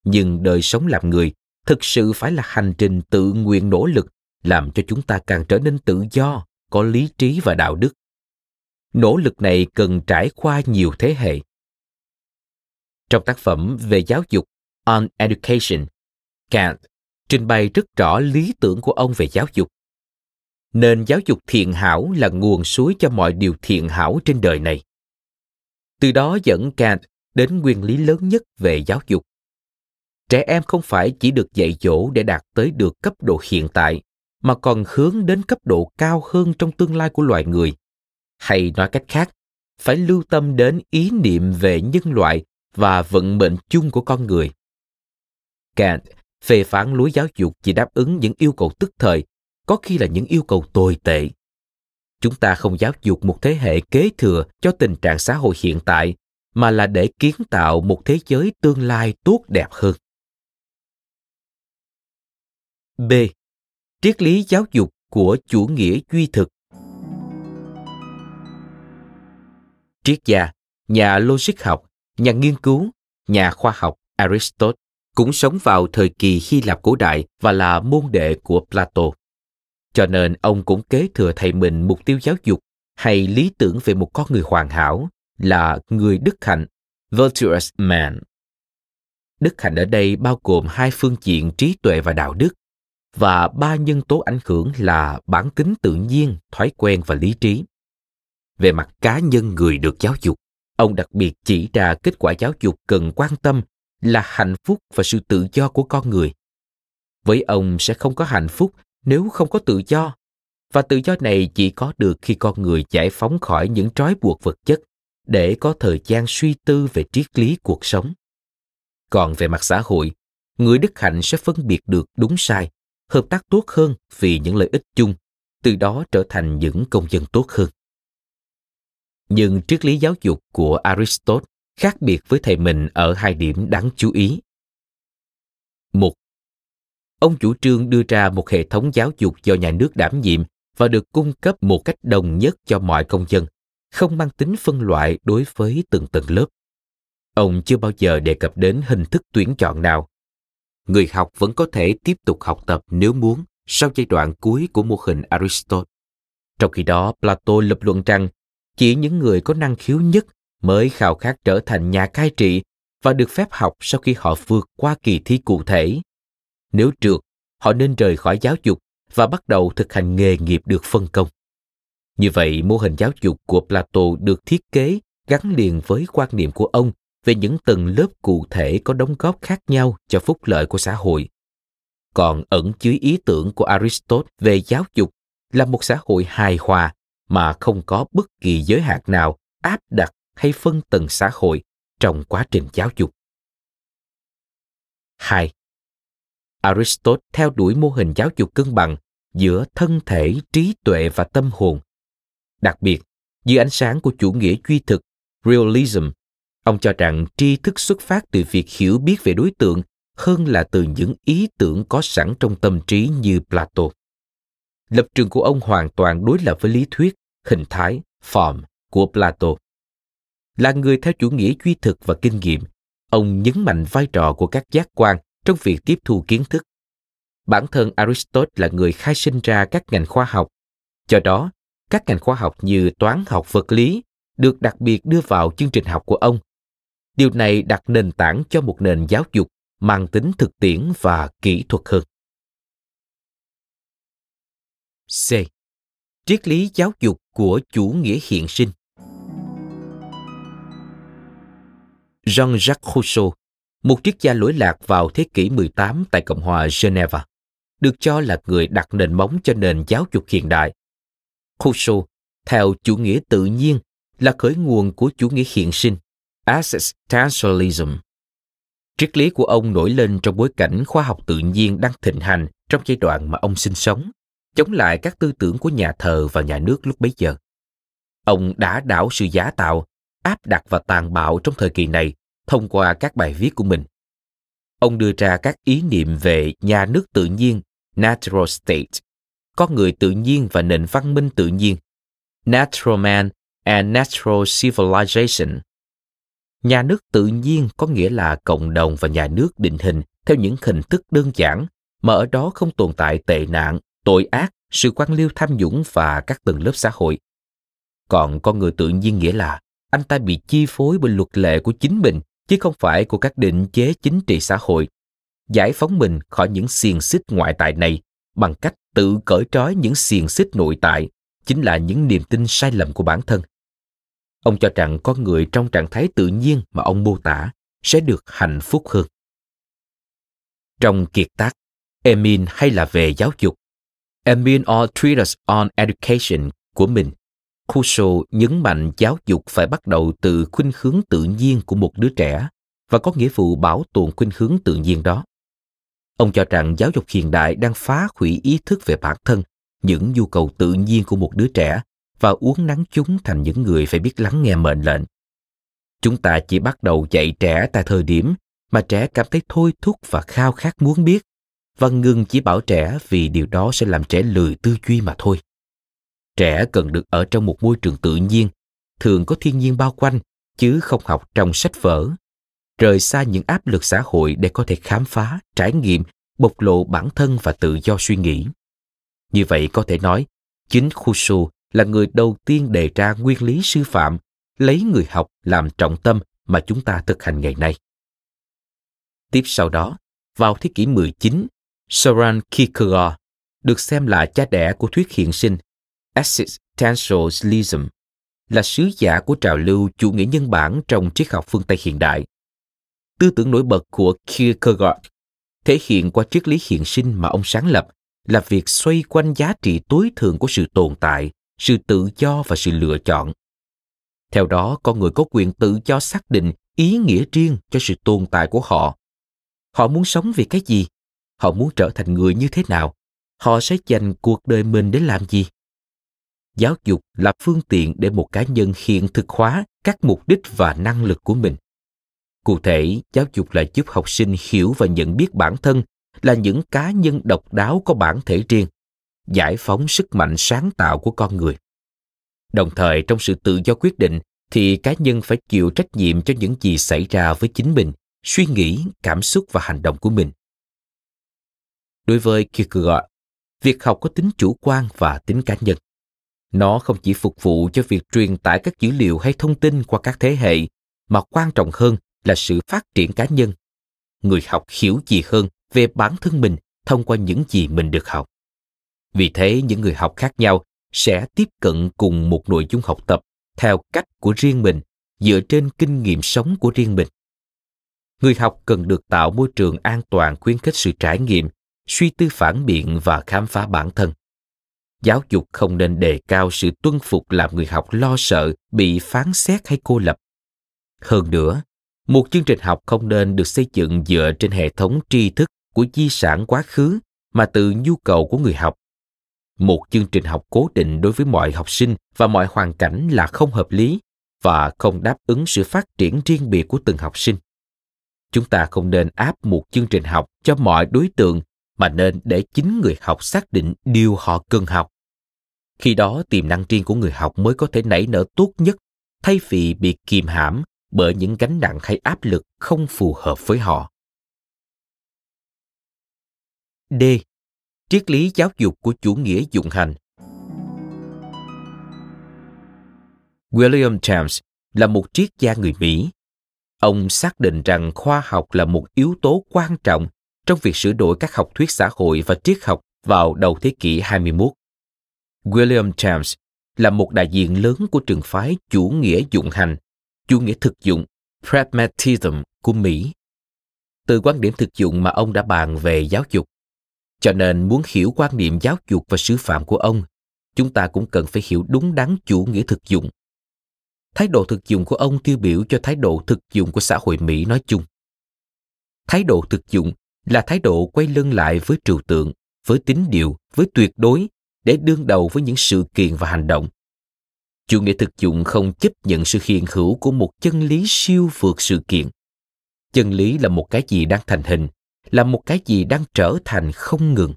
Nhưng đời sống làm người thực sự phải là hành trình tự nguyện nỗ lực làm cho chúng ta càng trở nên tự do, có lý trí và đạo đức. Nỗ lực này cần trải qua nhiều thế hệ. Trong tác phẩm về giáo dục On Education, Kant trình bày rất rõ lý tưởng của ông về giáo dục. Nền giáo dục thiện hảo là nguồn suối cho mọi điều thiện hảo trên đời này. Từ đó dẫn Kant đến nguyên lý lớn nhất về giáo dục. trẻ em không phải chỉ được dạy dỗ để đạt tới được cấp độ hiện tại mà còn hướng đến cấp độ cao hơn trong tương lai của loài người hay nói cách khác phải lưu tâm đến ý niệm về nhân loại và vận mệnh chung của con người. Kant phê phán lối giáo dục chỉ đáp ứng những yêu cầu tức thời, có khi là những yêu cầu tồi tệ. Chúng ta không giáo dục một thế hệ kế thừa cho tình trạng xã hội hiện tại, mà là để kiến tạo một thế giới tương lai tốt đẹp hơn. B. Triết lý giáo dục của chủ nghĩa duy thực. Triết gia, nhà logic học nhà nghiên cứu, nhà khoa học aristotle cũng sống vào thời kỳ hy lạp cổ đại và là môn đệ của plato. Cho nên ông cũng kế thừa thầy mình mục tiêu giáo dục hay lý tưởng về một con người hoàn hảo là người đức hạnh, virtuous man. Đức hạnh ở đây bao gồm hai phương diện trí tuệ và đạo đức và ba nhân tố ảnh hưởng là bản tính tự nhiên, thói quen và lý trí. Về mặt cá nhân, người được giáo dục ông đặc biệt chỉ ra kết quả giáo dục cần quan tâm là hạnh phúc và sự tự do của con người. Với ông sẽ không có hạnh phúc nếu không có tự do, và tự do này chỉ có được khi con người giải phóng khỏi những trói buộc vật chất để có thời gian suy tư về triết lý cuộc sống. Còn về mặt xã hội, người đức hạnh sẽ phân biệt được đúng sai, hợp tác tốt hơn vì những lợi ích chung, từ đó trở thành những công dân tốt hơn nhưng triết lý giáo dục của aristotle khác biệt với thầy mình ở hai điểm đáng chú ý. Một, ông chủ trương đưa ra một hệ thống giáo dục do nhà nước đảm nhiệm và được cung cấp một cách đồng nhất cho mọi công dân, không mang tính phân loại đối với từng tầng lớp. Ông chưa bao giờ đề cập đến hình thức tuyển chọn nào. Người học vẫn có thể tiếp tục học tập nếu muốn sau giai đoạn cuối của mô hình aristotle. Trong khi đó, plato lập luận rằng chỉ những người có năng khiếu nhất mới khao khát trở thành nhà cai trị và được phép học sau khi họ vượt qua kỳ thi cụ thể. Nếu trượt, họ nên rời khỏi giáo dục và bắt đầu thực hành nghề nghiệp được phân công. Như vậy, mô hình giáo dục của plato được thiết kế gắn liền với quan niệm của ông về những tầng lớp cụ thể có đóng góp khác nhau cho phúc lợi của xã hội. Còn ẩn chứa ý tưởng của aristotle về giáo dục là một xã hội hài hòa mà không có bất kỳ giới hạn nào áp đặt hay phân tầng xã hội trong quá trình giáo dục. 2. Aristotle theo đuổi mô hình giáo dục cân bằng giữa thân thể, trí tuệ và tâm hồn. Đặc biệt, dưới ánh sáng của chủ nghĩa duy thực, realism, ông cho rằng tri thức xuất phát từ việc hiểu biết về đối tượng hơn là từ những ý tưởng có sẵn trong tâm trí như Plato. Lập trường của ông hoàn toàn đối lập với lý thuyết, hình thái, form của Plato. Là người theo chủ nghĩa duy thực và kinh nghiệm, ông nhấn mạnh vai trò của các giác quan trong việc tiếp thu kiến thức. Bản thân Aristotle là người khai sinh ra các ngành khoa học. Do đó, các ngành khoa học như toán học vật lý được đặc biệt đưa vào chương trình học của ông. Điều này đặt nền tảng cho một nền giáo dục mang tính thực tiễn và kỹ thuật hơn. C. Triết lý giáo dục của chủ nghĩa hiện sinh Jean-Jacques Rousseau, một triết gia lỗi lạc vào thế kỷ 18 tại Cộng hòa Geneva, được cho là người đặt nền móng cho nền giáo dục hiện đại. Rousseau, theo chủ nghĩa tự nhiên, là khởi nguồn của chủ nghĩa hiện sinh, existentialism. Triết lý của ông nổi lên trong bối cảnh khoa học tự nhiên đang thịnh hành trong giai đoạn mà ông sinh sống, chống lại các tư tưởng của nhà thờ và nhà nước lúc bấy giờ. Ông đã đảo sự giả tạo, áp đặt và tàn bạo trong thời kỳ này thông qua các bài viết của mình. Ông đưa ra các ý niệm về nhà nước tự nhiên, natural state, con người tự nhiên và nền văn minh tự nhiên, natural man and natural civilization. Nhà nước tự nhiên có nghĩa là cộng đồng và nhà nước định hình theo những hình thức đơn giản mà ở đó không tồn tại tệ nạn, tội ác, sự quan liêu tham nhũng và các tầng lớp xã hội. Còn con người tự nhiên nghĩa là anh ta bị chi phối bởi luật lệ của chính mình chứ không phải của các định chế chính trị xã hội. Giải phóng mình khỏi những xiềng xích ngoại tại này bằng cách tự cởi trói những xiềng xích nội tại chính là những niềm tin sai lầm của bản thân. Ông cho rằng con người trong trạng thái tự nhiên mà ông mô tả sẽ được hạnh phúc hơn. Trong kiệt tác Emin hay là về giáo dục, Emin or Treatise on Education của mình, Kuso nhấn mạnh giáo dục phải bắt đầu từ khuynh hướng tự nhiên của một đứa trẻ và có nghĩa vụ bảo tồn khuynh hướng tự nhiên đó. Ông cho rằng giáo dục hiện đại đang phá hủy ý thức về bản thân, những nhu cầu tự nhiên của một đứa trẻ và uốn nắn chúng thành những người phải biết lắng nghe mệnh lệnh. Chúng ta chỉ bắt đầu dạy trẻ tại thời điểm mà trẻ cảm thấy thôi thúc và khao khát muốn biết Văn Ngưng chỉ bảo trẻ vì điều đó sẽ làm trẻ lười tư duy mà thôi. Trẻ cần được ở trong một môi trường tự nhiên, thường có thiên nhiên bao quanh, chứ không học trong sách vở. Rời xa những áp lực xã hội để có thể khám phá, trải nghiệm, bộc lộ bản thân và tự do suy nghĩ. Như vậy có thể nói, chính Khushu là người đầu tiên đề ra nguyên lý sư phạm, lấy người học làm trọng tâm mà chúng ta thực hành ngày nay. Tiếp sau đó, vào thế kỷ 19, Soren Kierkegaard được xem là cha đẻ của thuyết hiện sinh existentialism, là sứ giả của trào lưu chủ nghĩa nhân bản trong triết học phương Tây hiện đại. Tư tưởng nổi bật của Kierkegaard thể hiện qua triết lý hiện sinh mà ông sáng lập là việc xoay quanh giá trị tối thượng của sự tồn tại, sự tự do và sự lựa chọn. Theo đó, con người có quyền tự do xác định ý nghĩa riêng cho sự tồn tại của họ. Họ muốn sống vì cái gì? Họ muốn trở thành người như thế nào? Họ sẽ dành cuộc đời mình để làm gì? Giáo dục là phương tiện để một cá nhân hiện thực hóa các mục đích và năng lực của mình. Cụ thể, giáo dục là giúp học sinh hiểu và nhận biết bản thân là những cá nhân độc đáo có bản thể riêng, giải phóng sức mạnh sáng tạo của con người. Đồng thời trong sự tự do quyết định thì cá nhân phải chịu trách nhiệm cho những gì xảy ra với chính mình, suy nghĩ, cảm xúc và hành động của mình. Đối với Kierkegaard, việc học có tính chủ quan và tính cá nhân. Nó không chỉ phục vụ cho việc truyền tải các dữ liệu hay thông tin qua các thế hệ, mà quan trọng hơn là sự phát triển cá nhân. Người học hiểu gì hơn về bản thân mình thông qua những gì mình được học. Vì thế, những người học khác nhau sẽ tiếp cận cùng một nội dung học tập theo cách của riêng mình dựa trên kinh nghiệm sống của riêng mình người học cần được tạo môi trường an toàn khuyến khích sự trải nghiệm suy tư phản biện và khám phá bản thân. Giáo dục không nên đề cao sự tuân phục làm người học lo sợ, bị phán xét hay cô lập. Hơn nữa, một chương trình học không nên được xây dựng dựa trên hệ thống tri thức của di sản quá khứ mà từ nhu cầu của người học. Một chương trình học cố định đối với mọi học sinh và mọi hoàn cảnh là không hợp lý và không đáp ứng sự phát triển riêng biệt của từng học sinh. Chúng ta không nên áp một chương trình học cho mọi đối tượng mà nên để chính người học xác định điều họ cần học. Khi đó, tiềm năng riêng của người học mới có thể nảy nở tốt nhất, thay vì bị kìm hãm bởi những gánh nặng hay áp lực không phù hợp với họ. D. Triết lý giáo dục của chủ nghĩa dụng hành. William james là một triết gia người mỹ. Ông xác định rằng khoa học là một yếu tố quan trọng trong việc sửa đổi các học thuyết xã hội và triết học vào đầu thế kỷ 21. William James là một đại diện lớn của trường phái chủ nghĩa dụng hành, chủ nghĩa thực dụng, pragmatism của Mỹ. Từ quan điểm thực dụng mà ông đã bàn về giáo dục, cho nên muốn hiểu quan niệm giáo dục và sứ phạm của ông, chúng ta cũng cần phải hiểu đúng đắn chủ nghĩa thực dụng. Thái độ thực dụng của ông tiêu biểu cho thái độ thực dụng của xã hội Mỹ nói chung. Thái độ thực dụng là thái độ quay lưng lại với trừu tượng, với tín điều, với tuyệt đối để đương đầu với những sự kiện và hành động. Chủ nghĩa thực dụng không chấp nhận sự hiện hữu của một chân lý siêu vượt sự kiện. Chân lý là một cái gì đang thành hình, là một cái gì đang trở thành không ngừng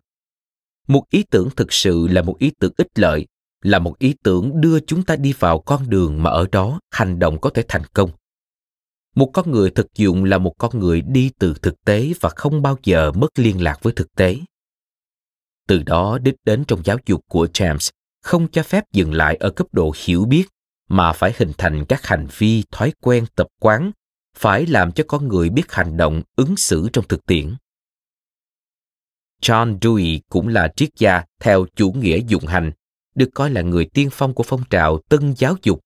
một ý tưởng thực sự là một ý tưởng ích lợi là một ý tưởng đưa chúng ta đi vào con đường mà ở đó hành động có thể thành công một con người thực dụng là một con người đi từ thực tế và không bao giờ mất liên lạc với thực tế từ đó đích đến trong giáo dục của james không cho phép dừng lại ở cấp độ hiểu biết mà phải hình thành các hành vi thói quen tập quán phải làm cho con người biết hành động ứng xử trong thực tiễn John Dewey cũng là triết gia theo chủ nghĩa dụng hành, được coi là người tiên phong của phong trào tân giáo dục.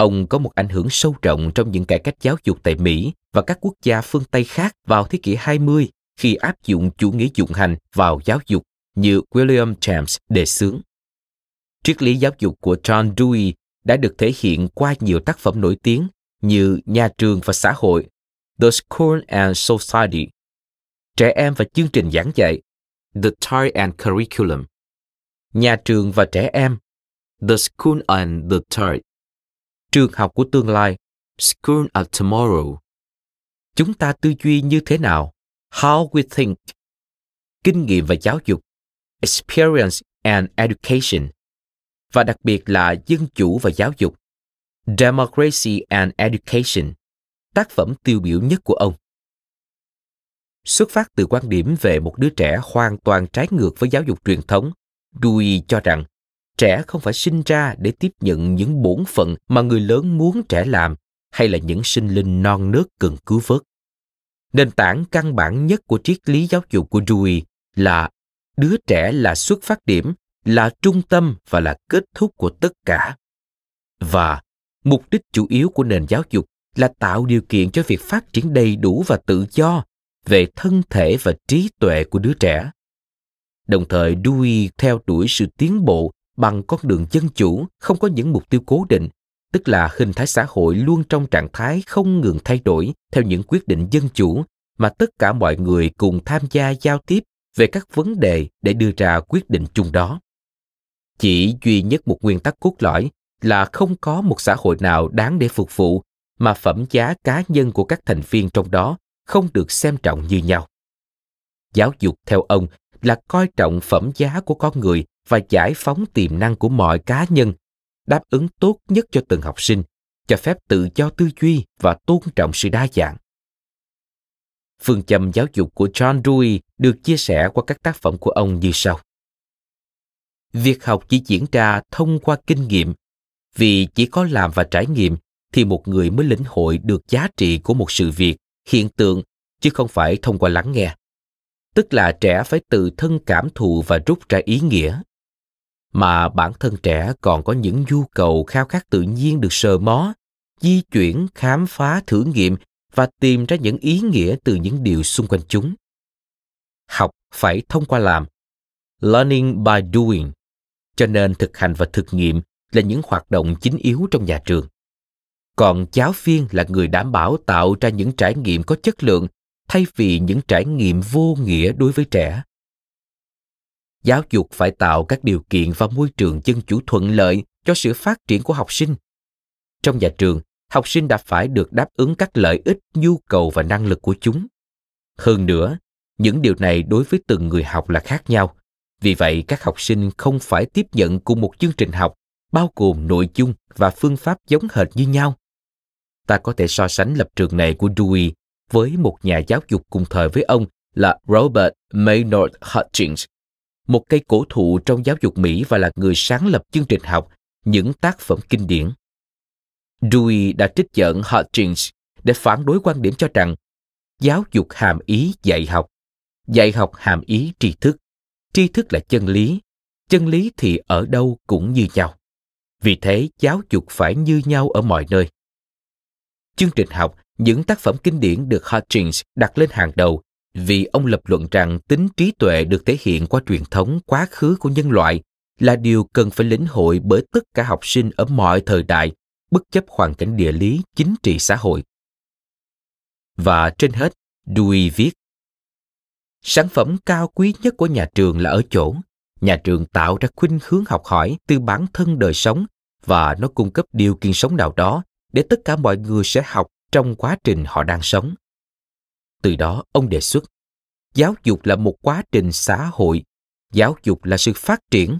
Ông có một ảnh hưởng sâu rộng trong những cải cách giáo dục tại Mỹ và các quốc gia phương Tây khác vào thế kỷ 20 khi áp dụng chủ nghĩa dụng hành vào giáo dục như William James đề xướng. Triết lý giáo dục của John Dewey đã được thể hiện qua nhiều tác phẩm nổi tiếng như Nhà trường và xã hội, The School and Society, Trẻ em và chương trình giảng dạy, The Child and Curriculum, Nhà trường và trẻ em, The School and the Child, Trường học của tương lai, School of Tomorrow. Chúng ta tư duy như thế nào? How we think. Kinh nghiệm và giáo dục, Experience and Education. Và đặc biệt là dân chủ và giáo dục, Democracy and Education, tác phẩm tiêu biểu nhất của ông. Xuất phát từ quan điểm về một đứa trẻ hoàn toàn trái ngược với giáo dục truyền thống, Dewey cho rằng trẻ không phải sinh ra để tiếp nhận những bổn phận mà người lớn muốn trẻ làm hay là những sinh linh non nớt cần cứu vớt. Nền tảng căn bản nhất của triết lý giáo dục của Dewey là đứa trẻ là xuất phát điểm, là trung tâm và là kết thúc của tất cả. Và mục đích chủ yếu của nền giáo dục là tạo điều kiện cho việc phát triển đầy đủ và tự do về thân thể và trí tuệ của đứa trẻ. Đồng thời Dewey theo đuổi sự tiến bộ bằng con đường dân chủ, không có những mục tiêu cố định, tức là hình thái xã hội luôn trong trạng thái không ngừng thay đổi theo những quyết định dân chủ mà tất cả mọi người cùng tham gia giao tiếp về các vấn đề để đưa ra quyết định chung đó. Chỉ duy nhất một nguyên tắc cốt lõi là không có một xã hội nào đáng để phục vụ mà phẩm giá cá nhân của các thành viên trong đó không được xem trọng như nhau. Giáo dục theo ông là coi trọng phẩm giá của con người và giải phóng tiềm năng của mọi cá nhân, đáp ứng tốt nhất cho từng học sinh, cho phép tự do tư duy và tôn trọng sự đa dạng. Phương châm giáo dục của John Dewey được chia sẻ qua các tác phẩm của ông như sau. Việc học chỉ diễn ra thông qua kinh nghiệm, vì chỉ có làm và trải nghiệm thì một người mới lĩnh hội được giá trị của một sự việc, hiện tượng, chứ không phải thông qua lắng nghe. Tức là trẻ phải tự thân cảm thụ và rút ra ý nghĩa. Mà bản thân trẻ còn có những nhu cầu khao khát tự nhiên được sờ mó, di chuyển, khám phá, thử nghiệm và tìm ra những ý nghĩa từ những điều xung quanh chúng. Học phải thông qua làm. Learning by doing. Cho nên thực hành và thực nghiệm là những hoạt động chính yếu trong nhà trường. Còn giáo viên là người đảm bảo tạo ra những trải nghiệm có chất lượng thay vì những trải nghiệm vô nghĩa đối với trẻ. Giáo dục phải tạo các điều kiện và môi trường dân chủ thuận lợi cho sự phát triển của học sinh. Trong nhà trường, học sinh đã phải được đáp ứng các lợi ích, nhu cầu và năng lực của chúng. Hơn nữa, những điều này đối với từng người học là khác nhau. Vì vậy, các học sinh không phải tiếp nhận cùng một chương trình học bao gồm nội dung và phương pháp giống hệt như nhau. Ta có thể so sánh lập trường này của Dewey với một nhà giáo dục cùng thời với ông là Robert Maynard Hutchins, một cây cổ thụ trong giáo dục Mỹ và là người sáng lập chương trình học những tác phẩm kinh điển. Dewey đã trích dẫn Hutchins để phản đối quan điểm cho rằng giáo dục hàm ý dạy học, dạy học hàm ý tri thức, tri thức là chân lý, chân lý thì ở đâu cũng như nhau. Vì thế giáo dục phải như nhau ở mọi nơi. Chương trình học, những tác phẩm kinh điển được Hutchins đặt lên hàng đầu vì ông lập luận rằng tính trí tuệ được thể hiện qua truyền thống quá khứ của nhân loại là điều cần phải lĩnh hội bởi tất cả học sinh ở mọi thời đại bất chấp hoàn cảnh địa lý, chính trị xã hội. Và trên hết, Dewey viết Sản phẩm cao quý nhất của nhà trường là ở chỗ nhà trường tạo ra khuynh hướng học hỏi từ bản thân đời sống và nó cung cấp điều kiện sống nào đó để tất cả mọi người sẽ học trong quá trình họ đang sống. Từ đó ông đề xuất, giáo dục là một quá trình xã hội, giáo dục là sự phát triển,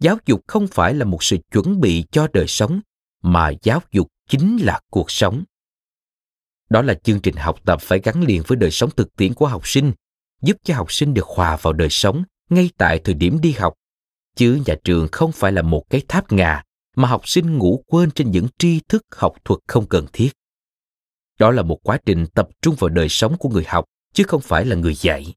giáo dục không phải là một sự chuẩn bị cho đời sống mà giáo dục chính là cuộc sống. Đó là chương trình học tập phải gắn liền với đời sống thực tiễn của học sinh giúp cho học sinh được hòa vào đời sống ngay tại thời điểm đi học. Chứ nhà trường không phải là một cái tháp ngà mà học sinh ngủ quên trên những tri thức học thuật không cần thiết đó là một quá trình tập trung vào đời sống của người học, chứ không phải là người dạy.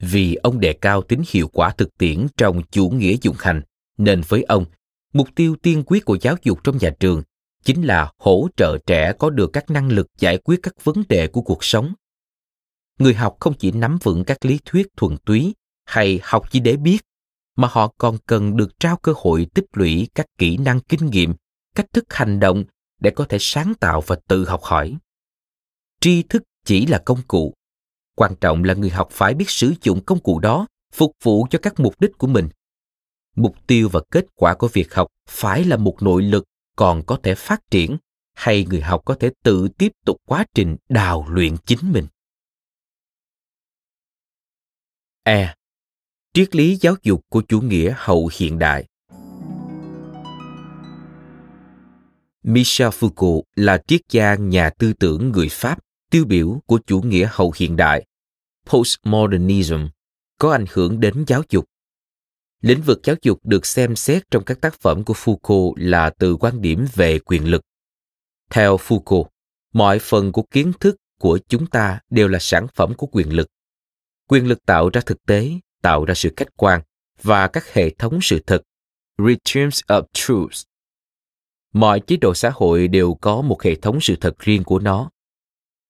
Vì ông đề cao tính hiệu quả thực tiễn trong chủ nghĩa dụng hành, nên với ông, mục tiêu tiên quyết của giáo dục trong nhà trường chính là hỗ trợ trẻ có được các năng lực giải quyết các vấn đề của cuộc sống. Người học không chỉ nắm vững các lý thuyết thuần túy hay học chỉ để biết, mà họ còn cần được trao cơ hội tích lũy các kỹ năng kinh nghiệm, cách thức hành động để có thể sáng tạo và tự học hỏi. Tri thức chỉ là công cụ. Quan trọng là người học phải biết sử dụng công cụ đó, phục vụ cho các mục đích của mình. Mục tiêu và kết quả của việc học phải là một nội lực còn có thể phát triển, hay người học có thể tự tiếp tục quá trình đào luyện chính mình. E. Triết lý giáo dục của chủ nghĩa hậu hiện đại. Michel Foucault là triết gia nhà tư tưởng người Pháp tiêu biểu của chủ nghĩa hậu hiện đại, postmodernism, có ảnh hưởng đến giáo dục. Lĩnh vực giáo dục được xem xét trong các tác phẩm của Foucault là từ quan điểm về quyền lực. Theo Foucault, mọi phần của kiến thức của chúng ta đều là sản phẩm của quyền lực. Quyền lực tạo ra thực tế, tạo ra sự khách quan và các hệ thống sự thật, regimes of truth. Mọi chế độ xã hội đều có một hệ thống sự thật riêng của nó.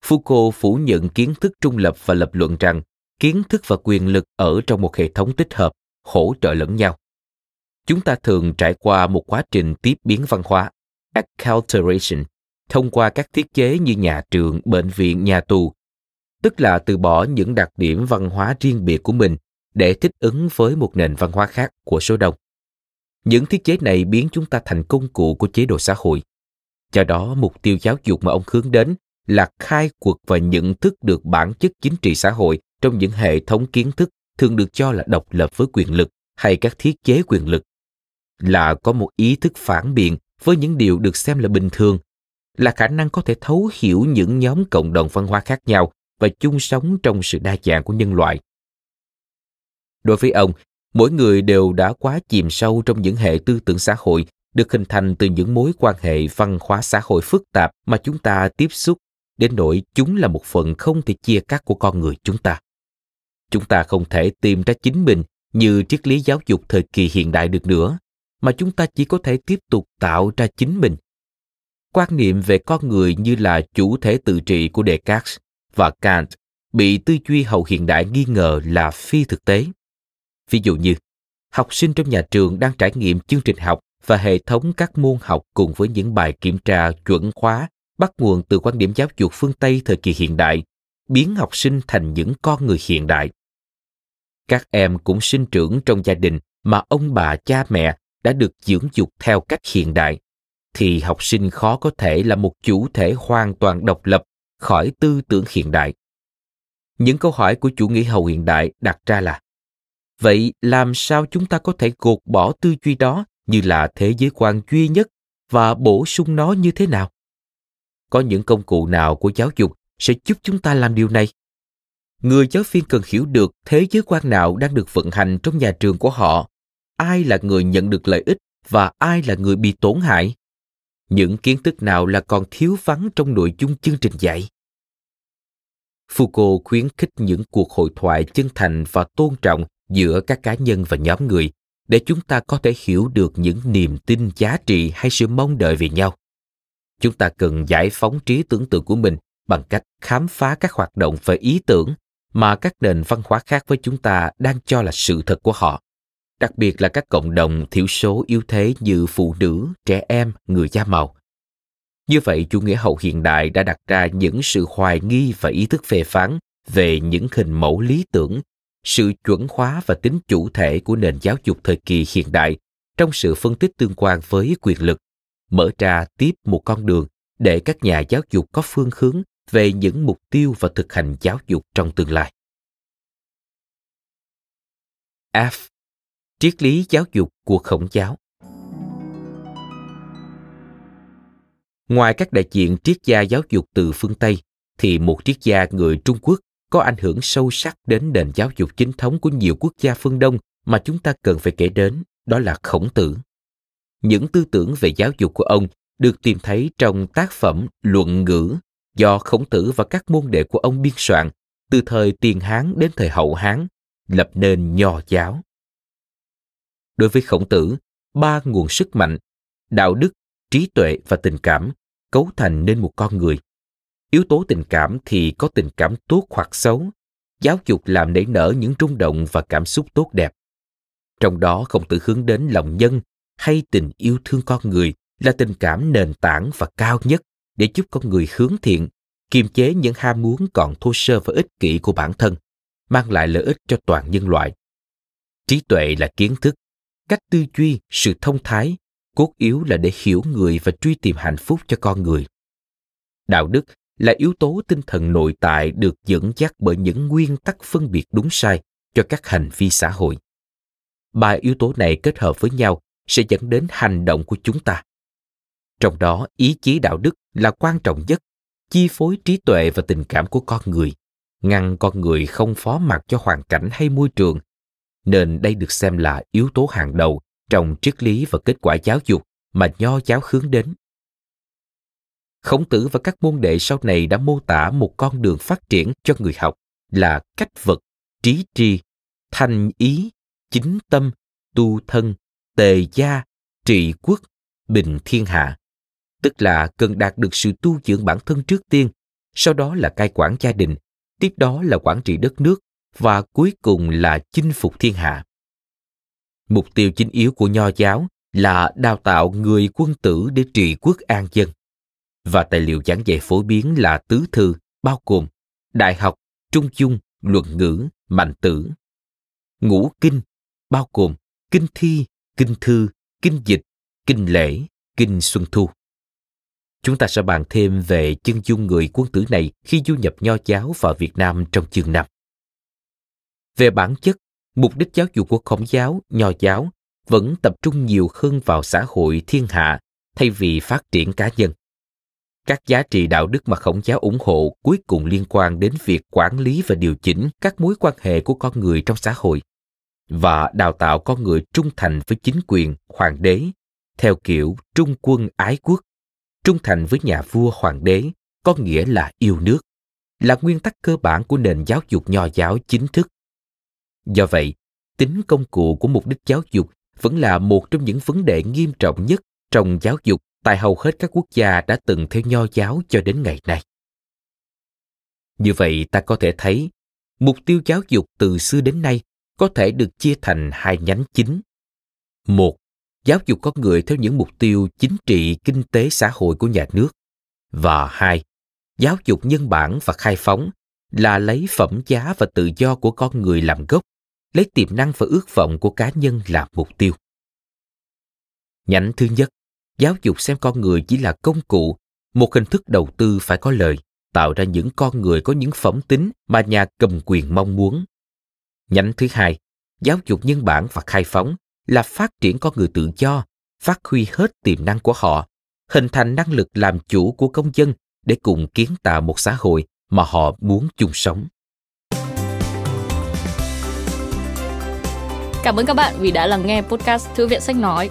Foucault phủ nhận kiến thức trung lập và lập luận rằng kiến thức và quyền lực ở trong một hệ thống tích hợp, hỗ trợ lẫn nhau. Chúng ta thường trải qua một quá trình tiếp biến văn hóa, acculturation, thông qua các thiết chế như nhà trường, bệnh viện, nhà tù, tức là từ bỏ những đặc điểm văn hóa riêng biệt của mình để thích ứng với một nền văn hóa khác của số đông. Những thiết chế này biến chúng ta thành công cụ của chế độ xã hội. Do đó, mục tiêu giáo dục mà ông hướng đến là khai quật và nhận thức được bản chất chính trị xã hội trong những hệ thống kiến thức thường được cho là độc lập với quyền lực hay các thiết chế quyền lực là có một ý thức phản biện với những điều được xem là bình thường là khả năng có thể thấu hiểu những nhóm cộng đồng văn hóa khác nhau và chung sống trong sự đa dạng của nhân loại đối với ông mỗi người đều đã quá chìm sâu trong những hệ tư tưởng xã hội, được hình thành từ những mối quan hệ văn hóa xã hội phức tạp mà chúng ta tiếp xúc. Đến nỗi chúng là một phần không thể chia cắt của con người chúng ta. Chúng ta không thể tìm ra chính mình như triết lý giáo dục thời kỳ hiện đại được nữa, mà chúng ta chỉ có thể tiếp tục tạo ra chính mình. Quan niệm về con người như là chủ thể tự trị của Descartes và Kant bị tư duy hậu hiện đại nghi ngờ là phi thực tế. Ví dụ như, học sinh trong nhà trường đang trải nghiệm chương trình học và hệ thống các môn học cùng với những bài kiểm tra chuẩn khóa bắt nguồn từ quan điểm giáo dục phương Tây thời kỳ hiện đại, biến học sinh thành những con người hiện đại. Các em cũng sinh trưởng trong gia đình mà ông bà cha mẹ đã được dưỡng dục theo cách hiện đại, thì học sinh khó có thể là một chủ thể hoàn toàn độc lập khỏi tư tưởng hiện đại. Những câu hỏi của chủ nghĩa hậu hiện đại đặt ra là Vậy làm sao chúng ta có thể gột bỏ tư duy đó như là thế giới quan duy nhất và bổ sung nó như thế nào? có những công cụ nào của giáo dục sẽ giúp chúng ta làm điều này? Người giáo viên cần hiểu được thế giới quan nào đang được vận hành trong nhà trường của họ, ai là người nhận được lợi ích và ai là người bị tổn hại. Những kiến thức nào là còn thiếu vắng trong nội dung chương trình dạy? Foucault khuyến khích những cuộc hội thoại chân thành và tôn trọng giữa các cá nhân và nhóm người để chúng ta có thể hiểu được những niềm tin giá trị hay sự mong đợi về nhau. Chúng ta cần giải phóng trí tưởng tượng của mình bằng cách khám phá các hoạt động và ý tưởng mà các nền văn hóa khác với chúng ta đang cho là sự thật của họ, đặc biệt là các cộng đồng thiểu số yếu thế như phụ nữ, trẻ em, người da màu. Như vậy, chủ nghĩa hậu hiện đại đã đặt ra những sự hoài nghi và ý thức phê phán về những hình mẫu lý tưởng sự chuẩn hóa và tính chủ thể của nền giáo dục thời kỳ hiện đại trong sự phân tích tương quan với quyền lực mở ra tiếp một con đường để các nhà giáo dục có phương hướng về những mục tiêu và thực hành giáo dục trong tương lai. F. Triết lý giáo dục của khổng giáo Ngoài các đại diện triết gia giáo dục từ phương Tây, thì một triết gia người Trung Quốc có ảnh hưởng sâu sắc đến nền giáo dục chính thống của nhiều quốc gia phương Đông mà chúng ta cần phải kể đến, đó là Khổng Tử những tư tưởng về giáo dục của ông được tìm thấy trong tác phẩm Luận ngữ do Khổng Tử và các môn đệ của ông biên soạn từ thời tiền Hán đến thời hậu Hán, lập nên nho giáo. Đối với Khổng Tử, ba nguồn sức mạnh, đạo đức, trí tuệ và tình cảm cấu thành nên một con người. Yếu tố tình cảm thì có tình cảm tốt hoặc xấu, giáo dục làm nảy nở những rung động và cảm xúc tốt đẹp. Trong đó không tự hướng đến lòng nhân hay tình yêu thương con người là tình cảm nền tảng và cao nhất để giúp con người hướng thiện, kiềm chế những ham muốn còn thô sơ và ích kỷ của bản thân, mang lại lợi ích cho toàn nhân loại. Trí tuệ là kiến thức, cách tư duy, sự thông thái, cốt yếu là để hiểu người và truy tìm hạnh phúc cho con người. Đạo đức là yếu tố tinh thần nội tại được dẫn dắt bởi những nguyên tắc phân biệt đúng sai cho các hành vi xã hội. Ba yếu tố này kết hợp với nhau sẽ dẫn đến hành động của chúng ta. Trong đó, ý chí đạo đức là quan trọng nhất, chi phối trí tuệ và tình cảm của con người, ngăn con người không phó mặc cho hoàn cảnh hay môi trường, nên đây được xem là yếu tố hàng đầu trong triết lý và kết quả giáo dục mà nho giáo hướng đến. Khổng tử và các môn đệ sau này đã mô tả một con đường phát triển cho người học là cách vật, trí tri, thanh ý, chính tâm, tu thân, tề gia, trị quốc, bình thiên hạ. Tức là cần đạt được sự tu dưỡng bản thân trước tiên, sau đó là cai quản gia đình, tiếp đó là quản trị đất nước và cuối cùng là chinh phục thiên hạ. Mục tiêu chính yếu của nho giáo là đào tạo người quân tử để trị quốc an dân. Và tài liệu giảng dạy phổ biến là tứ thư, bao gồm đại học, trung dung, luận ngữ, mạnh tử. Ngũ kinh, bao gồm kinh thi, kinh thư, kinh dịch, kinh lễ, kinh xuân thu. Chúng ta sẽ bàn thêm về chân dung người quân tử này khi du nhập nho giáo vào Việt Nam trong chương 5. Về bản chất, mục đích giáo dục của khổng giáo, nho giáo vẫn tập trung nhiều hơn vào xã hội thiên hạ thay vì phát triển cá nhân. Các giá trị đạo đức mà khổng giáo ủng hộ cuối cùng liên quan đến việc quản lý và điều chỉnh các mối quan hệ của con người trong xã hội và đào tạo con người trung thành với chính quyền, hoàng đế, theo kiểu trung quân ái quốc, trung thành với nhà vua hoàng đế, có nghĩa là yêu nước, là nguyên tắc cơ bản của nền giáo dục nho giáo chính thức. Do vậy, tính công cụ của mục đích giáo dục vẫn là một trong những vấn đề nghiêm trọng nhất trong giáo dục tại hầu hết các quốc gia đã từng theo nho giáo cho đến ngày nay. Như vậy ta có thể thấy, mục tiêu giáo dục từ xưa đến nay có thể được chia thành hai nhánh chính. Một, giáo dục con người theo những mục tiêu chính trị, kinh tế, xã hội của nhà nước. Và hai, giáo dục nhân bản và khai phóng là lấy phẩm giá và tự do của con người làm gốc, lấy tiềm năng và ước vọng của cá nhân làm mục tiêu. Nhánh thứ nhất, giáo dục xem con người chỉ là công cụ, một hình thức đầu tư phải có lời, tạo ra những con người có những phẩm tính mà nhà cầm quyền mong muốn. Nhánh thứ hai, giáo dục nhân bản và khai phóng là phát triển con người tự do, phát huy hết tiềm năng của họ, hình thành năng lực làm chủ của công dân để cùng kiến tạo một xã hội mà họ muốn chung sống. Cảm ơn các bạn vì đã lắng nghe podcast Thư viện Sách Nói.